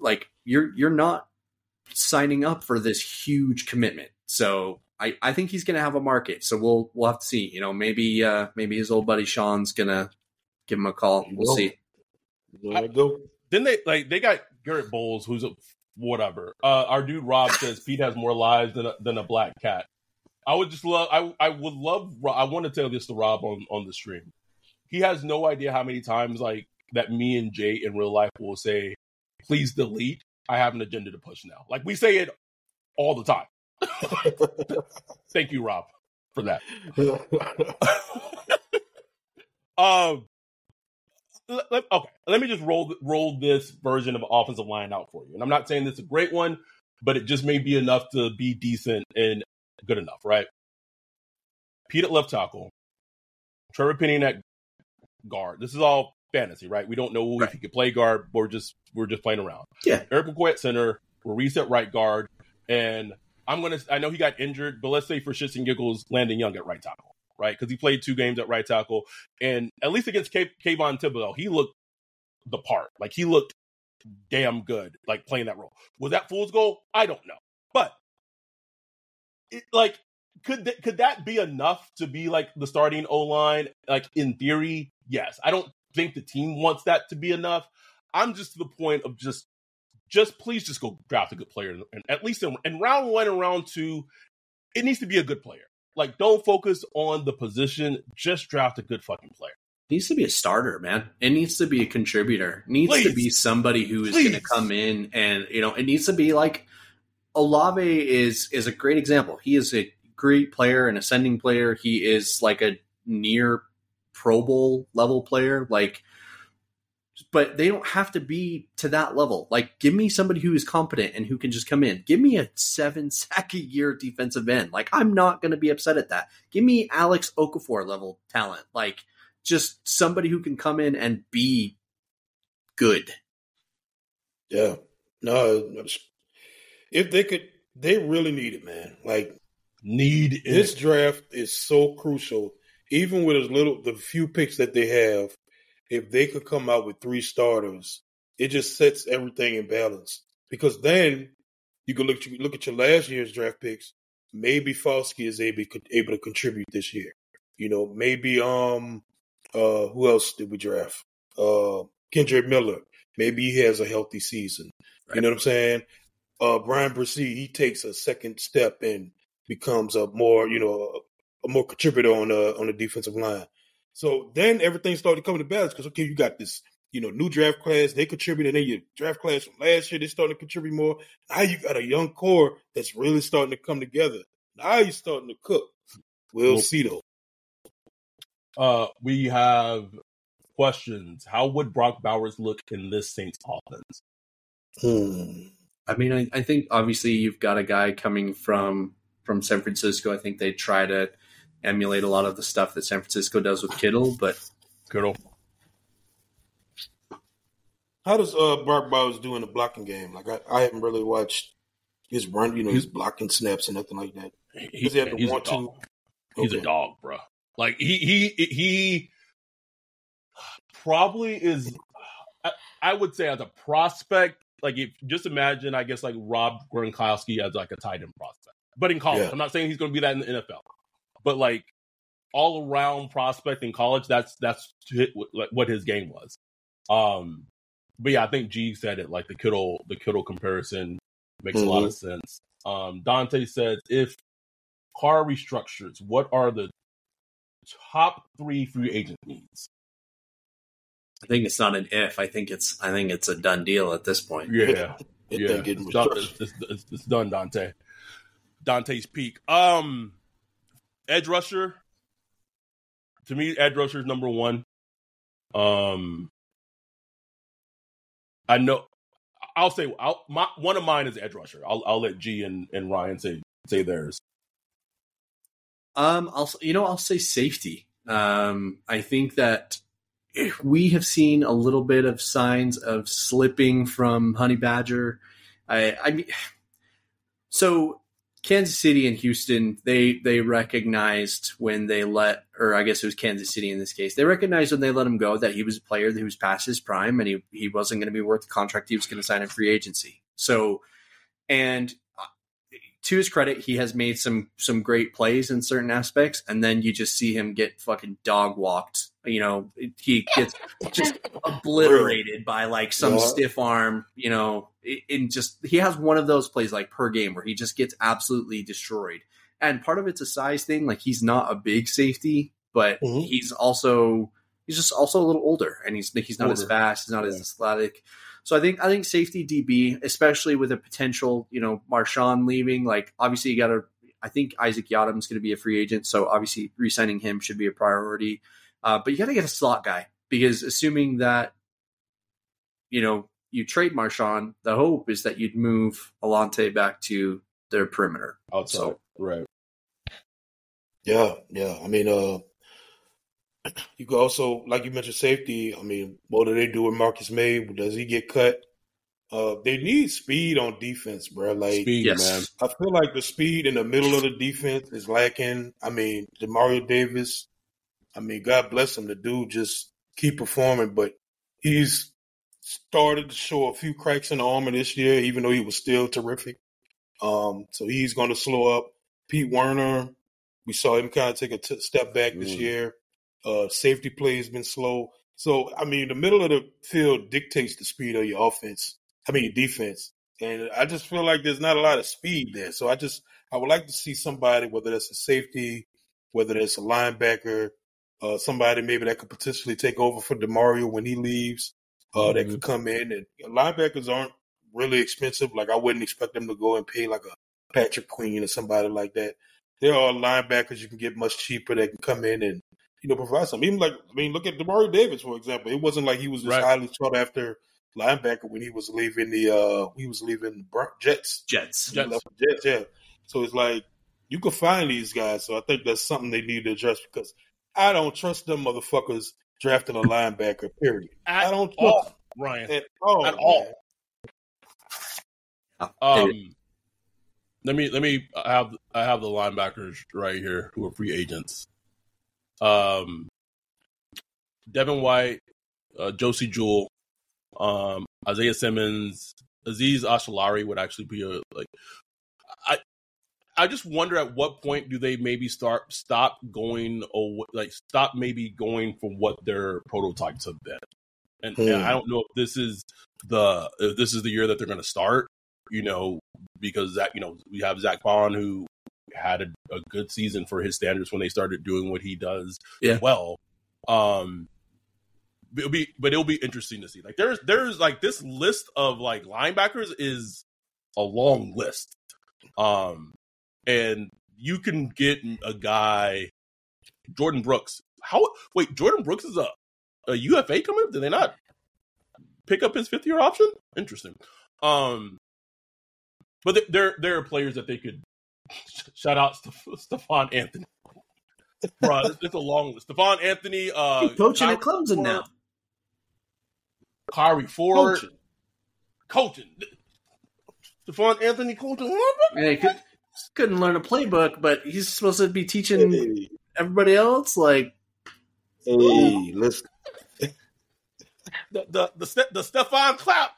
like you're you're not signing up for this huge commitment so I, I think he's going to have a market so we'll we'll have to see you know maybe uh maybe his old buddy Sean's going to give him a call we'll Well, see There go. then they like they got Garrett Bolles, who's a whatever. Uh, our dude Rob says Peat has more lives than a, than a black cat. I would just love. I I would love. I want to tell this to Rob on on the stream. He has no idea how many times like that. Me and Jay in real life will say, "Please delete." I have an agenda to push now. Like we say it all the time. Thank you, Rob, for that. um, let- let- okay, let me just roll roll this version of offensive line out for you. And I'm not saying this is a great one, but it just may be enough to be decent and good enough, right? Peat at left tackle, Trevor Penning at guard. This is all fantasy, right? We don't know if Right. he could play guard. We're just we're just playing around. Yeah. Erik McCoy at center, Reese at right guard, and I'm gonna. I know he got injured, but let's say for shits and giggles, Landon Young at right tackle, right? Because he played two games at right tackle, and at least against K- Kayvon Thibodeaux, he looked the part. Like he looked damn good, like playing that role. Was that fool's goal? I don't know, but it, like, could th- could that be enough to be like the starting O line? Like in theory, yes. I don't think the team wants that to be enough. I'm just to the point of just just please just go draft a good player, and at least in, in round one and round two, it needs to be a good player. Like, don't focus on the position. Just draft a good fucking player. It needs to be a starter, man. It needs to be a contributor. It needs Please. to be somebody who is going to come in and you know. It needs to be like Olave is is a great example. He is a great player, an ascending player. He is like a near Pro Bowl level player. Like but they don't have to be to that level. Like, give me somebody who is competent and who can just come in. Give me a seven sack a year defensive end. Like, I'm not going to be upset at that. Give me Alex Okafor level talent. Like, just somebody who can come in and be good. Yeah. No, if they could, they really need it, man. Like, need it. This draft is so crucial. Even with as little, the few picks that they have, if they could come out with three starters, it just sets everything in balance. Because then you can look look at your last year's draft picks. Maybe Foskey is able able to contribute this year. You know, maybe um uh who else did we draft? Uh Kendre Miller. Maybe he has a healthy season. Right. You know what I'm saying? Uh Bryan Bresee, he takes a second step and becomes a more, you know, a, a more contributor on the on the defensive line. So then everything started coming to balance because okay, you got this, you know, new draft class, they contribute, and then your draft class from last year, they starting to contribute more. Now you got a young core that's really starting to come together. Now you're starting to cook. We'll, we'll see though. Uh, we have questions. How would Brock Bowers look in this Saints offense? Hmm. I mean, I, I think obviously you've got a guy coming from from San Francisco. I think they try to emulate a lot of the stuff that San Francisco does with Kittle, but Kittle. How does uh Brock Bowers do in the blocking game? Like I, I haven't really watched his run, you know, his blocking snaps and nothing like that. He, Does he have to want to? He's okay. a dog, bro. Like he he he probably is. I, I would say as a prospect, like if just imagine, I guess like Rob Gronkowski as like a tight end prospect, but in college. Yeah. I'm not saying he's going to be that in the NFL but like all around prospect in college, that's that's what his game was. Um, but yeah, I think G said it like the Kittle the Kittle comparison makes mm-hmm. a lot of mm-hmm. sense. Um, Dante says if Carr restructures, what are the top three free agent needs? I think it's not an if. I think it's I think it's a done deal at this point. Yeah, yeah, it's done, it's, it's, it's done, Dante. Dante's peak. Um, edge rusher. To me, edge rusher is number one. Um, I know. I'll say I'll, my, one of mine is edge rusher. I'll I'll let G and, and Ryan say say theirs. Um, I'll you know I'll say safety. Um, I think that we have seen a little bit of signs of slipping from Honey Badger. I I mean, so Kansas City and Houston, they they recognized when they let, or I guess it was Kansas City in this case, they recognized when they let him go that he was a player who was past his prime and he he wasn't going to be worth the contract he was going to sign in free agency. So, and uh, to his credit, he has made some some great plays in certain aspects, and then you just see him get fucking dog walked. You know, he gets just obliterated by like some stiff arm. You know, in just he has one of those plays like per game where he just gets absolutely destroyed. And part of it's a size thing. Like he's not a big safety, but mm-hmm. he's also he's just also a little older, and he's he's not older. as fast, he's not yeah. as athletic. So I think I think safety DB, especially with a potential, you know, Marshawn leaving, like obviously you got to. I think Isaac Yiadom's going to be a free agent, so obviously re-signing him should be a priority. Uh, but you got to get a slot guy because assuming that, you know, you trade Marshawn, the hope is that you'd move Alontae back to their perimeter. Outside, so, right? Yeah, yeah. I mean, uh, you could also, like you mentioned, safety. I mean, what do they do with Marcus Maye? Does he get cut? Uh, they need speed on defense, bro. Like, speed, yes. man. I feel like the speed in the middle of the defense is lacking. I mean, Demario Davis. I mean, God bless him. The dude just keep performing, but he's started to show a few cracks in the armor this year, even though he was still terrific. Um, so he's going to slow up. Pete Werner, we saw him kind of take a t- step back mm. this year. Uh, safety play has been slow. So, I mean, the middle of the field dictates the speed of your offense. I mean your defense, and I just feel like there's not a lot of speed there. So I just I would like to see somebody, whether that's a safety, whether that's a linebacker, uh, somebody maybe that could potentially take over for Demario when he leaves. Uh, mm-hmm. that could come in and linebackers aren't really expensive. Like I wouldn't expect them to go and pay like a Patrick Queen or somebody like that. There are linebackers you can get much cheaper that can come in and you know provide something. Even like I mean, look at Demario Davis for example. It wasn't like he was this right. highly sought after linebacker when he was leaving the uh he was leaving the Jets. Jets. Jets. Jets. Yeah. So it's like you can find these guys. So I think that's something they need to address because I don't trust them motherfuckers drafting a linebacker. Period. At I don't trust all, Ryan. At all. At all. Um, let me let me I have I have the linebackers right here who are free agents. Um, Devin White, uh, Josey Jewell, um, Isaiah Simmons, Azeez Ojulari would actually be a like. I just wonder at what point do they maybe start stop going or like stop maybe going from what their prototypes have been, and, hmm. and I don't know if this is the if this is the year that they're going to start. You know, because that you know we have Zack Baun who had a, a, good season for his standards when they started doing what he does yeah. well. Um, it'll be but it'll be interesting to see. Like there's there's like this list of like linebackers is a long list. Um and you can get a guy Jordyn Brooks. How wait, Jordyn Brooks is a a UFA coming? up? Did they not pick up his fifth year option? Interesting. Um but there there are players that they could shout out Stephone Anthony. Bro, it's a long list. Stephone Anthony, uh, coaching at Clemson now. Kyrie Ford, coaching. coaching. Stephone Anthony coaching. Yeah, he could, couldn't learn a playbook, but he's supposed to be teaching hey. everybody else. Like, hey, listen. the the the, the Stephon clap.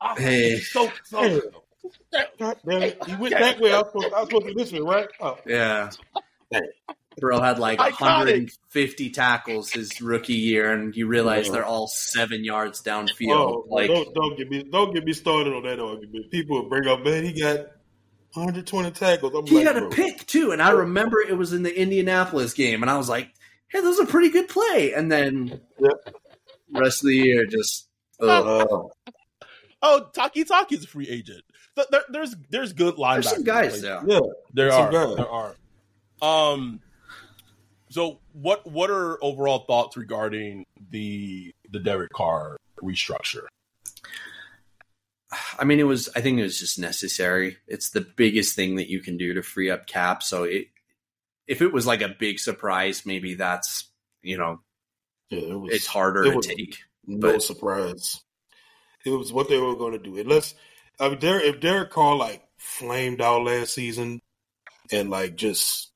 Oh, hey, so, so. Hey. God damn it! You went that way. I was supposed, I was supposed to be this way, right? Oh. Yeah. Bro had like Iconic. 150 tackles his rookie year, and you realize they're all seven yards downfield. Oh, like, don't, don't get me don't get me started on that argument. People will bring up, man, he got 120 tackles. I'm he like, had a pick too, and I remember it was in the Indianapolis game, and I was like, "Hey, that was a pretty good play." And then yep. rest of the year, just uh, oh, Takitaki's a free agent. There, there's there's good linebackers. There's some guys, yeah, yeah, there are, there are. Um, so what what are overall thoughts regarding the the Derek Carr restructure? I mean, it was. I think it was just necessary. It's the biggest thing that you can do to free up cap. So it, if it was like a big surprise, maybe that's you know, yeah, it was, it's harder it to take. No but, surprise. It was what they were going to do. Unless I mean, Derek, if Derek Carr like flamed out last season and like just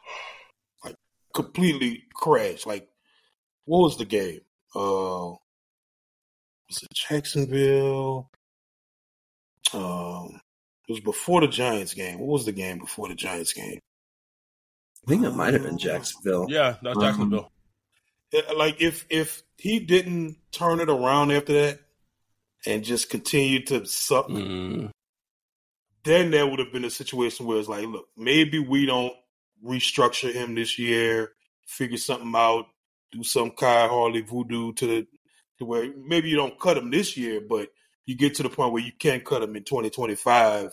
like completely crashed, like what was the game? Uh, was it Jacksonville? Um, it was before the Giants game. What was the game before the Giants game? I think it might have been uh, Jacksonville. Yeah, that's um, Jacksonville. Um, like if if he didn't turn it around after that and just continue to suck, mm. then there would have been a situation where it's like, look, maybe we don't restructure him this year, figure something out, do some Khai Harley voodoo to the to where maybe you don't cut him this year, but you get to the point where you can't cut him in 2025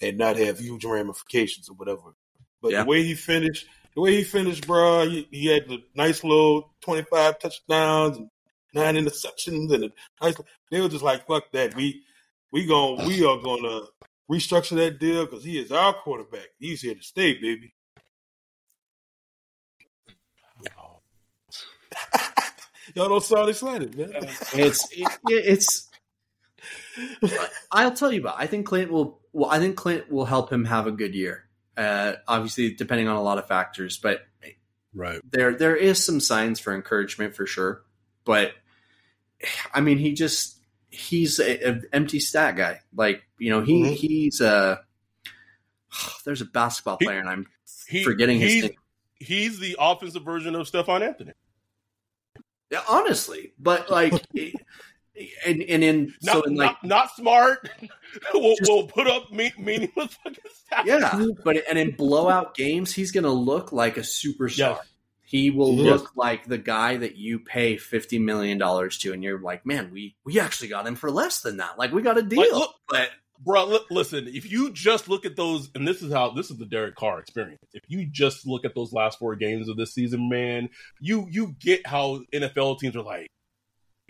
and not have huge ramifications or whatever. But yeah. the way he finished, the way he finished, bro, he, he, had the nice little 25 touchdowns and nine interceptions and a nice. They were just like, "Fuck that, we we going we are gonna restructure that deal because he is our quarterback. He's here to stay, baby." Y'all don't sound excited, man. It's it, it's I'll tell you about. I think Klint will. Well, I think Klint will help him have a good year. Uh, obviously, depending on a lot of factors, but right there there is some signs for encouragement for sure. But I mean, he just he's an empty stat guy. Like you know, he mm-hmm. he's a there's a basketball player, he, and I'm he, forgetting his name. He's the offensive version of Stephone Anthony. Yeah, honestly, but like. it, And and in not, so in like not, not smart. we'll, Just- we'll put up me- meaningless fucking stats. yeah, but and in blowout games, he's going to look like a superstar. Yes. He will Yes. look like the guy that you pay fifty million dollars to, and you're like, man, we we actually got him for less than that. Like we got a deal. Like, look- but Bro, li- listen, if you just look at those, and this is how this is the Derek Carr experience. If you just look at those last four games of this season, man, you you get how NFL teams are like,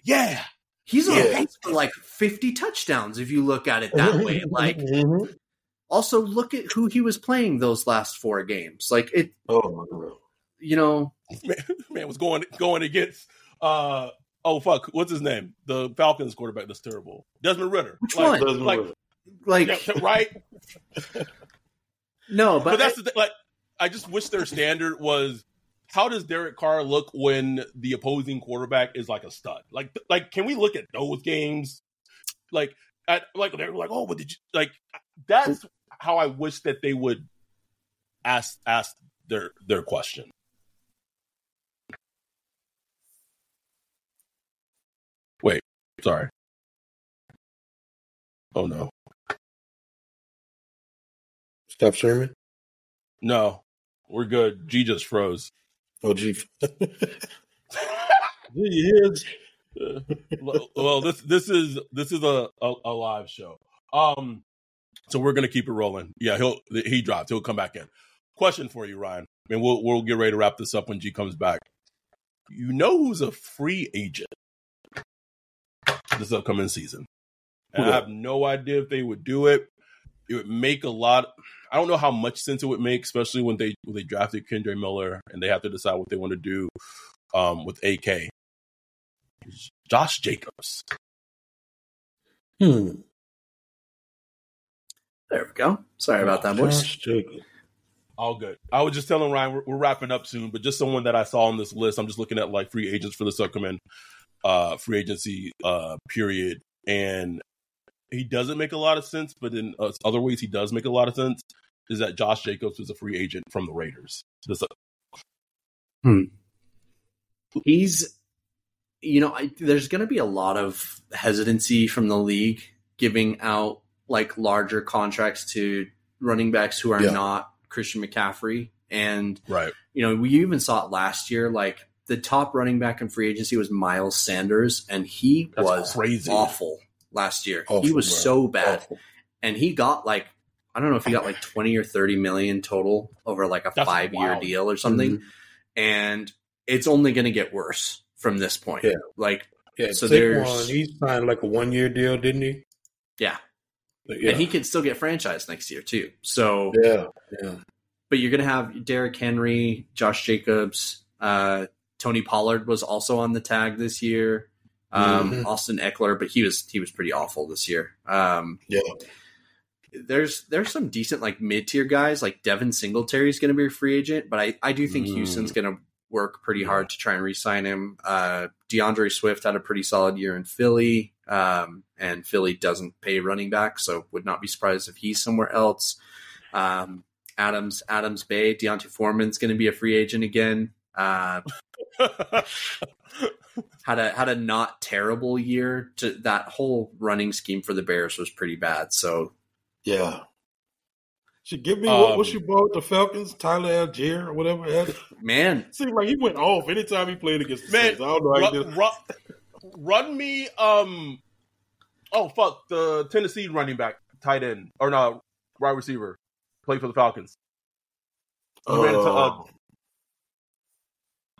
yeah, he's on Yeah. pace for like fifty touchdowns if you look at it that way. Like Mhm. also look at who he was playing those last four games. Like it, oh my god, you know, man, man was going going against uh oh fuck, what's his name? The Falcons quarterback that's terrible. Desmond Ridder. Which Like- one? Doesn't Like, work. like yeah, right? no, But, but, that's the thing. Like, I just wish their standard was how does Derek Carr look when the opposing quarterback is like a stud? Like, like can we look at those games? Like, at like they're like, oh, but did you like? That's how I wish that they would ask ask their their question. Wait, sorry. Oh no, Stop streaming. no, we're good. G just froze. Oh gee, well, this this is this is a, a a live show. Um, so we're gonna keep it rolling. Yeah, he'll he dropped. He'll come back in. Question for you, Ryan, and we'll we'll get ready to wrap this up when G comes back. You know who's a free agent this upcoming season? And I have no idea if they would do it. It would make a lot. I don't know how much sense it would make, especially when they when they drafted Kendre Miller and they have to decide what they want to do um, with AK. Josh Jacobs. Hmm. there we go. Sorry about that, boys. Josh Jacobs. All good. I was just telling Ryan we're, we're wrapping up soon, but just someone that I saw on this list. I'm just looking at like free agents for this upcoming uh, free agency uh, period, and he doesn't make a lot of sense. But in uh, other ways, he does make a lot of sense. Is that Josh Jacobs is a free agent from the Raiders? This, He's, you know, I, there's going to be a lot of hesitancy from the league giving out like larger contracts to running backs who are Yeah. not Christian McCaffrey. And, right. you know, we even saw it last year. Like the top running back in free agency was Miles Sanders, and he That's was crazy. awful last year. he was bro. so bad. Awful. And he got like, I don't know if he got like 20 or 30 million total over like a That's five year deal or something. And it's only going to get worse from this point. Yeah. Like, Yeah, So so there's- he signed like a one year deal, didn't he? yeah. Yeah. And he could still get franchised next year, too. So, yeah, yeah. but you're going to have Derrick Henry, Josh Jacobs, uh, Tony Pollard was also on the tag this year. Um, Mhm. Austin Ekeler, but he was he was pretty awful this year. Um, Yeah. there's there's some decent like mid tier guys like Devin Singletary is going to be a free agent, but I I do think Mm. Houston's going to work pretty hard to try and re-sign him. Uh, D'Andre Swift had a pretty solid year in Philly, um, and Philly doesn't pay running back, so would not be surprised if he's somewhere else. Um, Adams Adams Bay D'Onta Foreman's going to be a free agent again. Uh, had a had a not terrible year. To that whole running scheme for the Bears was pretty bad. So Yeah. Should give me what, what Um, you bought the Falcons, Tyler Allgeier or whatever. Man, Seemed like he went off anytime he played against the Man, Saints. I don't know how he run, did. run, run me. Um. Oh fuck! The Tennessee running back, tight end, or not wide receiver, played for the Falcons. He ran into, uh,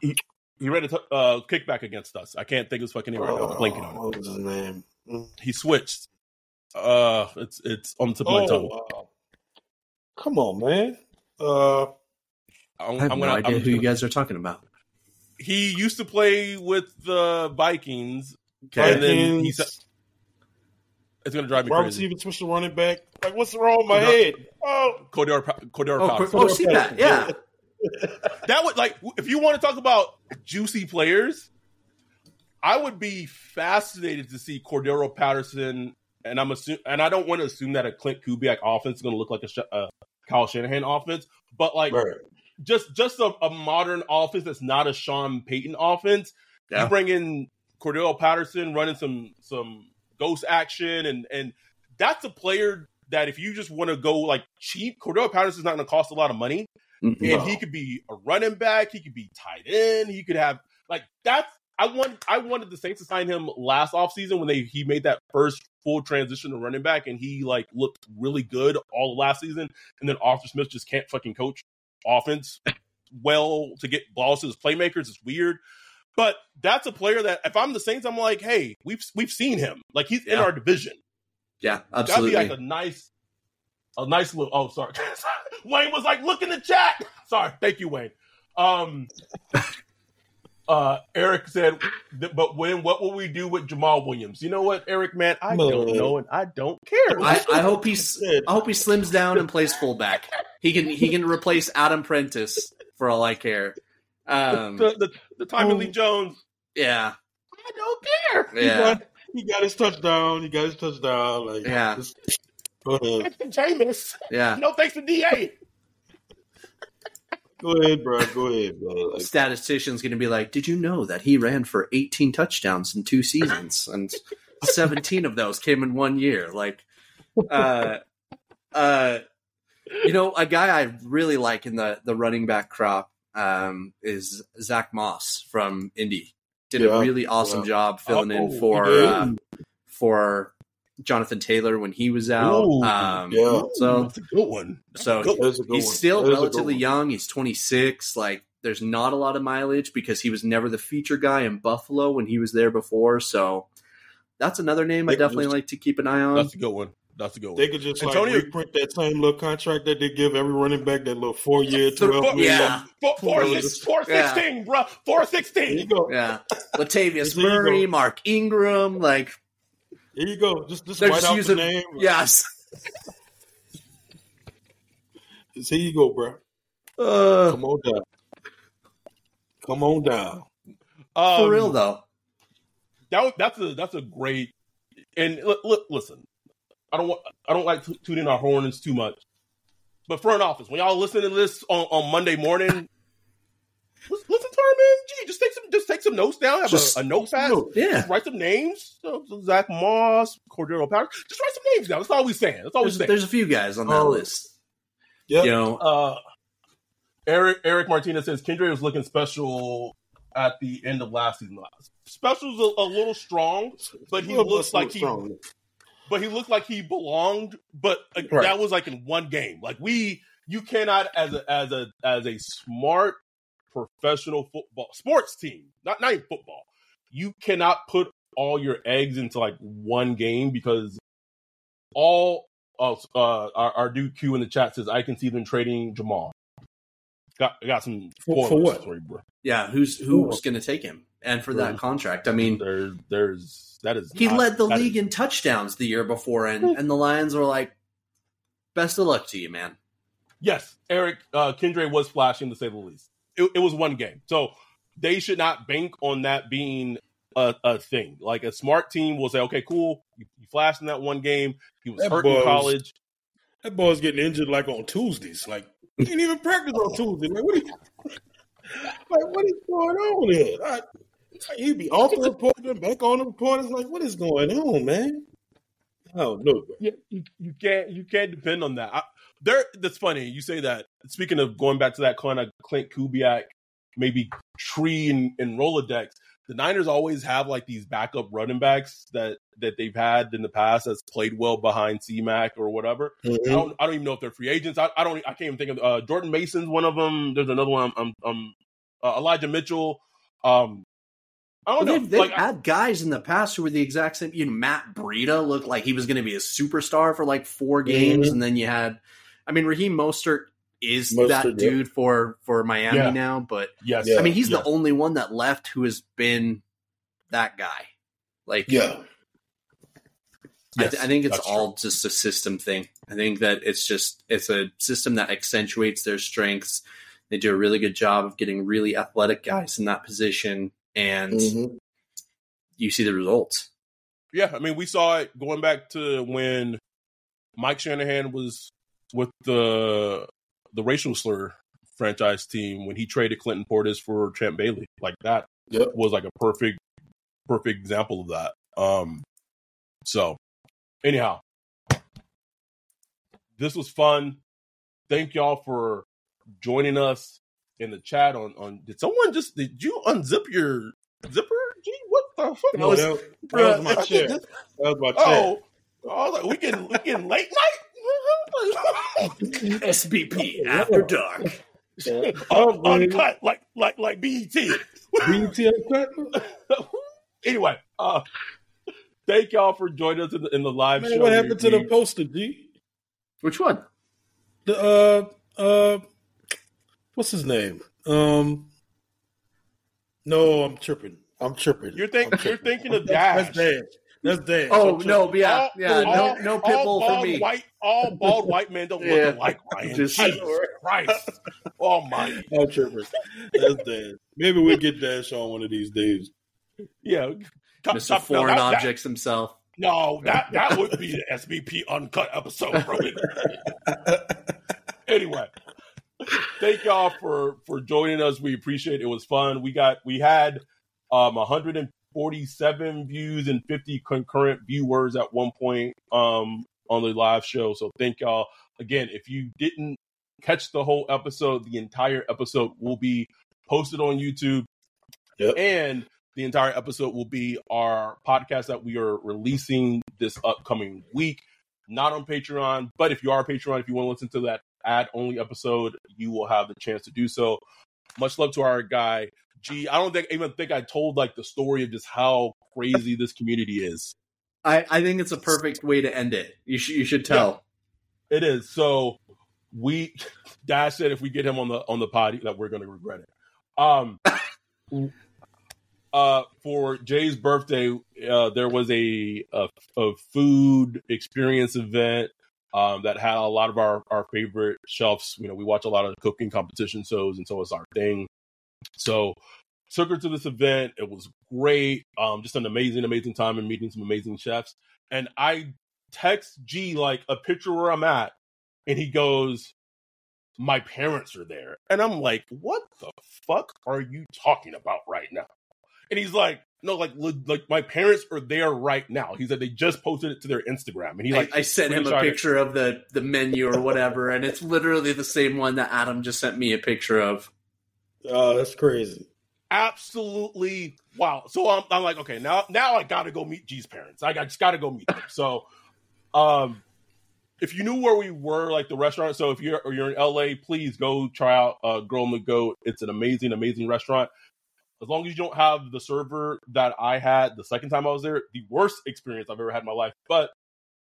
Uh, He ran a t- uh, kickback against us. I can't think of his fucking name right now. I'm blanking on it. What was his name? He switched. Uh, it's it's on the tip of my tongue. Oh, uh, come on, man. Uh, I'm, I have I'm no gonna. idea I'm who you gonna- guys are talking about. He used to play with the Vikings. Okay. And then he Vikings, said- It's gonna drive me wide crazy. receiver, switch to running back. Like, what's wrong with my No. head? Oh, Cordarrelle, Pa- Cordarrelle Oh, Patterson. oh, see that? Yeah, that would like if you want to talk about juicy players, I would be fascinated to see Cordarrelle Patterson, and I'm assuming, and I don't want to assume that a Klint Kubiak offense is going to look like a, Sh- a Kyle Shanahan offense, but like right. just just a, a modern offense that's not a Sean Payton offense. Yeah. You bring in Cordarrelle Patterson running some some ghost action, and and that's a player that if you just want to go like cheap, Cordarrelle Patterson's not going to cost a lot of money, Mhm. and he could be a running back, he could be tight end, he could have like that's. I want I wanted the Saints to sign him last offseason when they he made that first full transition to running back and he like looked really good all last season and then Arthur Smith just can't fucking coach offense well to get balls to his playmakers. It's weird. But that's a player that if I'm the Saints, I'm like, hey, we've we've seen him. Like he's in our division. Yeah, absolutely. That'd be like a nice, a nice little. Oh, sorry, Wayne was like, look in the chat. Sorry, thank you, Wayne. Um, uh, Eric said, but when what will we do with Jamaal Williams? You know what, Eric, man, I don't know and I don't care. I, I hope he's I hope he slims down and plays fullback. He can he can replace Adam Prentice for all I care. Um, the, the, the Tommy Lee Jones. yeah, I don't care. he, yeah, got, he got his touchdown. He got his touchdown. Like, Yeah. just- go ahead. Thanks to Jameis. yeah. No thanks to Da. Go ahead, bro. Go ahead, bro. Like, Statistician's going to be like, "Did you know that he ran for 18 touchdowns in two seasons, and 17 of those came in one year?" Like, uh, uh, you know, a guy I really like in the the running back crop um, is Zack Moss from Indy. Did a really awesome yeah. job filling Oh, in for uh, for Jonathan Taylor when he was out. Ooh, um, yeah. So that's a good one. That's so good one. good he's one. still That is relatively young. He's 26. Like, there's not a lot of mileage because he was never the feature guy in Buffalo when he was there before. So that's another name I They could definitely just- like to keep an eye on. That's a good one. That's a good one. They could just Antonio- like reprint that same little contract that they give every running back, that little four year, The- twelve million. yeah. Four, four, Four- six, four Yeah. sixteen, bro. Four There you sixteen. go. Yeah, Latavius There Murray. Mark Ingram, like There you go. Just just they're write just out using. the name. Yes, Just here you go, bro. uh, Come on down. Come on down. Um, for real though. That that's a that's a great. And li- li- listen, I don't want I don't like to tooting our horns too much, but front office when y'all listen to this on, on Monday morning, listen, listen to our man G. Just take some just take some notes down. Have Just- a, a notepad. No, Yeah, Just write some names. So, so Zack Moss, Cordero Powder. Just write some names down. That's all we saying. That's all we there's, saying. there's a few guys on that Oh. list. Yeah. You know, Uh, Eric Eric Martinez says Kendre was looking special at the end of last season. Special's a, a little strong, but he looks that's like he, strong. but he looked like he belonged. But uh, Right. that was like in one game. Like we, you cannot as a as a as a smart professional football sports team, not not even football. You cannot put all your eggs into like one game because all of uh, our, our dude Q in the chat says I can see them trading Jamaal. Got got some For- for what? for bro. yeah, who's who's going to take him and for that Mhm. contract? I mean, There, there's that is he not- led the league is- in touchdowns the year before, and and the Lions were like, "Best of luck to you, man." Yes, Eric uh, Kendre was flashing to say the least. It, it was one game, so they should not bank on that being a, a thing. Like a smart team will say, "Okay, cool, you, you flashed in that one game. He was That hurt in college. That boy's getting injured like on Tuesdays. Like he didn't even practice on Tuesday. Like what? Is, like what is going on here? I, he'd be off the report, then back on the report. It's like what is going on, man? Oh no, bro. Yeah, you, you can't you can't depend on that. I, there, that's funny. You say that. Speaking of going back to that kind of Klint Kubiak, maybe tree and, and Rolodex. The Niners always have like these backup running backs that that they've had in the past that's played well behind CMAC or whatever. I don't I don't even know if they're free agents. I, I don't I can't even think of uh, Jordan Mason's one of them. There's another one. I'm, I'm, I'm uh, Elijah Mitchell. Um, I don't know. they've, they've like, had guys in the past who were the exact same. You know, Matt Breida looked like he was going to be a superstar for like four games, Mhm. and then you had, I mean, Raheem Mostert is Mostert, that yeah. dude for for Miami Yeah. now, but yes, Yeah. I mean, he's yes. the only one that left who has been that guy. Like, Yeah, I, th- I think it's that's all just a system thing. I think that it's just it's a system that accentuates their strengths. They do a really good job of getting really athletic guys in that position, and Mhm. you see the results. Yeah, I mean, we saw it going back to when Mike Shanahan was with the the racial slur franchise team when he traded Clinton Portis for Champ Bailey. Like that Yep. was like a perfect perfect example of that. Um, so anyhow, this was fun. Thank y'all for joining us in the chat on on did someone just did you unzip your zipper? Gee, what the fuck? No, that, was, that was my chair. That was my chair. Oh, I was like, we getting we getting late night. SBP after dark. Un- uncut like like like BET. BT uncut. anyway, uh, thank y'all for joining us in the, in the live Man, show. what happened to We- the poster, G? Which one? The uh uh, what's his name? Um, no, I'm tripping. I'm tripping. You're think I'm you're thinking of That's Dash. Dash. That's Dash. Oh I'm no, yeah, All- yeah, no, all- no all pitbull for me. White, all bald white men don't Yeah. look alike, Ryan. Just- Jesus Christ, Almighty. I'm tripping. That's Dash. Maybe we'll get Dash on one of these days. Yeah, Top- Mr. top- no, Foreign that- that- Objects himself. No, that that would be the SBP uncut episode, bro. anyway, thank y'all for for joining us. We appreciate it. It was fun. We got we had um 147 views and 50 concurrent viewers at one point um on the live show. So thank y'all again. If you didn't catch the whole episode, the entire episode will be posted on YouTube. Yep. And the entire episode will be our podcast that we are releasing this upcoming week. Not on Patreon, but if you are a Patreon, if you want to listen to that ad only episode, you will have the chance to do so. Much love to our guy. G, I don't think even think I told like the story of just how crazy this community is. I, I think it's a perfect way to end it. You should you should tell. It is. So we Dash said if we get him on the on the pod that we're gonna regret it. Um uh for Jay's birthday, uh there was a a, a food experience event um that had a lot of our our favorite chefs. You know, we watch a lot of cooking competition shows and so it's our thing. So took her to this event. It was great. Um just an amazing, amazing time and meeting some amazing chefs. And I text G like a picture where I'm at, and he goes, "My parents are there," and I'm like, "What the fuck are you talking about right now?" And he's like, "No, like, like my parents are there right now." He said they just posted it to their Instagram, and he like, I, I sent him a it. picture of the the menu or whatever, and it's literally the same one that Adam just sent me a picture of. Oh, that's crazy. absolutely wow. So I'm, I'm like, okay, now now I got to go meet G's parents. I, got, just got to go meet them. So, um, if you knew where we were, like the restaurant. So if you're you're in LA, please go try out uh, Girl and the Goat. It's an amazing, amazing restaurant. As long as you don't have the server that I had the second time I was there, the worst experience I've ever had in my life. But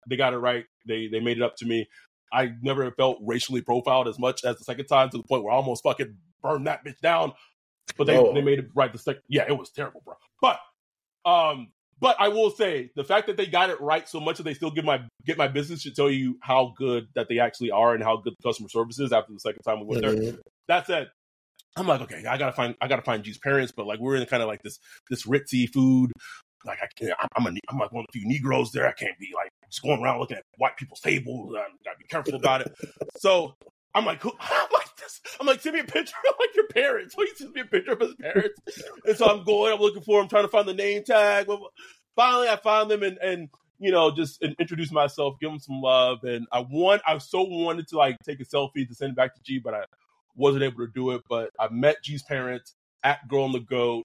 they got it right. They they made it up to me. I never felt racially profiled as much as the second time to the point where I almost fucking burned that bitch down. But they, they made it right the second. Yeah, it was terrible, bro. But um, but I will say the fact that they got it right so much that they still give my get my business should tell you how good that they actually are and how good the customer service is after the second time we went there Mhm. that said, I'm like, okay, I gotta find, I gotta find G's parents, but like we're in kind of like this, this ritzy food. Like I can't, I'm, I'm, a, I'm like one of the few Negroes there. I can't be like just going around looking at white people's tables. I gotta be careful about it. So I'm like, who, I'm like this. I'm like, send me a picture of like your parents. He sends me a picture of his parents, and so I'm going, I'm looking for him, trying to find the name tag. Finally, I find them, and and you know, just in- introduce myself, give them some love, and I want, I so wanted to like take a selfie to send it back to G, but I wasn't able to do it, but I met G's parents at Girl on the Goat.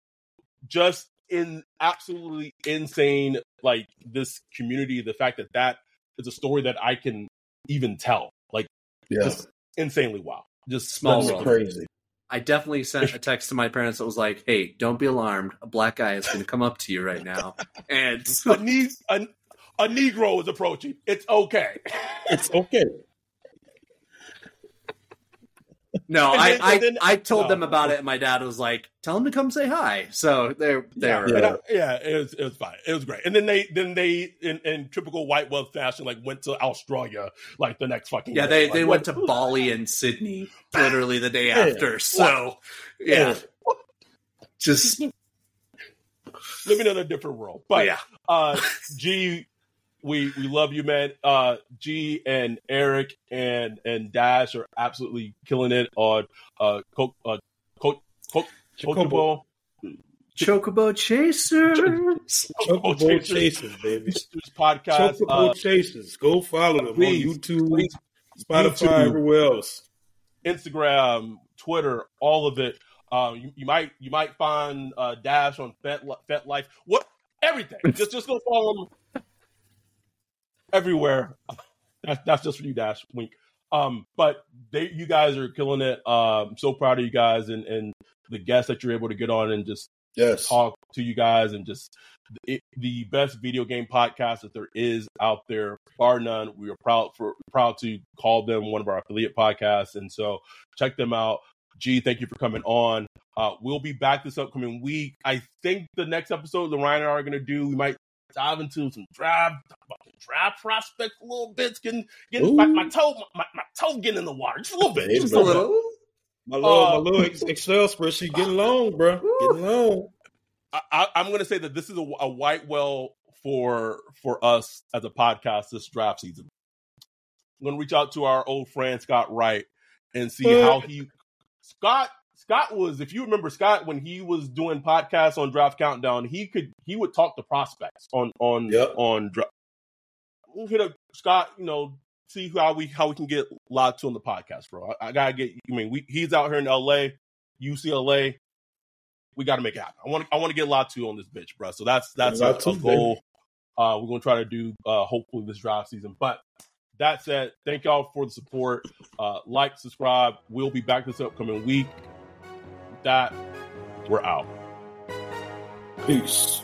Just in absolutely insane, like this community. The fact that that is a story that I can even tell, like Yeah, just insanely wow. Just Small that's world. crazy. I definitely sent a text to my parents that was like, "Hey, don't be alarmed. A black guy is going to come up to you right now." And a, ne- a, a Negro is approaching. It's okay. It's okay. No, I I, then- I told no. them about it, and my dad was like, "Tell them to come say hi." So they're Yeah, they're I- yeah, it was it was fine. It was great. And then they then they in, in typical white wealth fashion like went to Australia like the next fucking yeah day. they Like, they what- went to Bali and Sydney literally the day Yeah. after. So yeah, just living in a different world. But yeah. uh G we we love you man. Uh G and Eric and and Dash are absolutely killing it on uh Coke uh Coke Coke Chocobo. Kokobo. Chocobo Chasers. Chocobo Chasers, Chasers baby. podcast. Chocobo uh, Chasers. Go follow them please, on YouTube, please, Spotify, YouTube, everywhere else. Instagram, Twitter, all of it. Uh, you, you, might you might find uh, Dash on Fet, FetLife. What everything? just just go follow them everywhere. That's, that's just for you, Dash. Wink. Um, but they, you guys are killing it. Um, I'm so proud of you guys and, and the guests that you're able to get on and just yes. talk to you guys and just it, the best video game podcast that there is out there, bar none. We are proud for proud to call them one of our affiliate podcasts, and so check them out. G, thank you for coming on. Uh, we'll be back this upcoming week. I think the next episode the Ryan and I are going to do, we might dive into some draft, draft prospects a little bit. Getting, getting my, my, toe, my, my, toe getting in the water just a little bit, just a little. My little, uh, my little Excel spreadsheet getting long, bro. Getting long. I, am going to say that this is a, a, white well for for us as a podcast this draft season. I'm going to reach out to our old friend Scott Wright and see how he Scott Scott was if you remember Scott when he was doing podcasts on Draft Countdown he could he would talk to prospects on on yep. on draft. We'll hit up Scott, you know, see how we how we can get Latu on the podcast, bro. I, I gotta get. I mean, we, he's out here in L.A., UCLA we got to make it happen. I want I want to get Latu on this bitch, bro. So that's that's a, goal. Uh, we're gonna try to do uh, hopefully this draft season. But that said, thank y'all for the support. Uh, like, subscribe. We'll be back this upcoming week. That, we're out. Peace.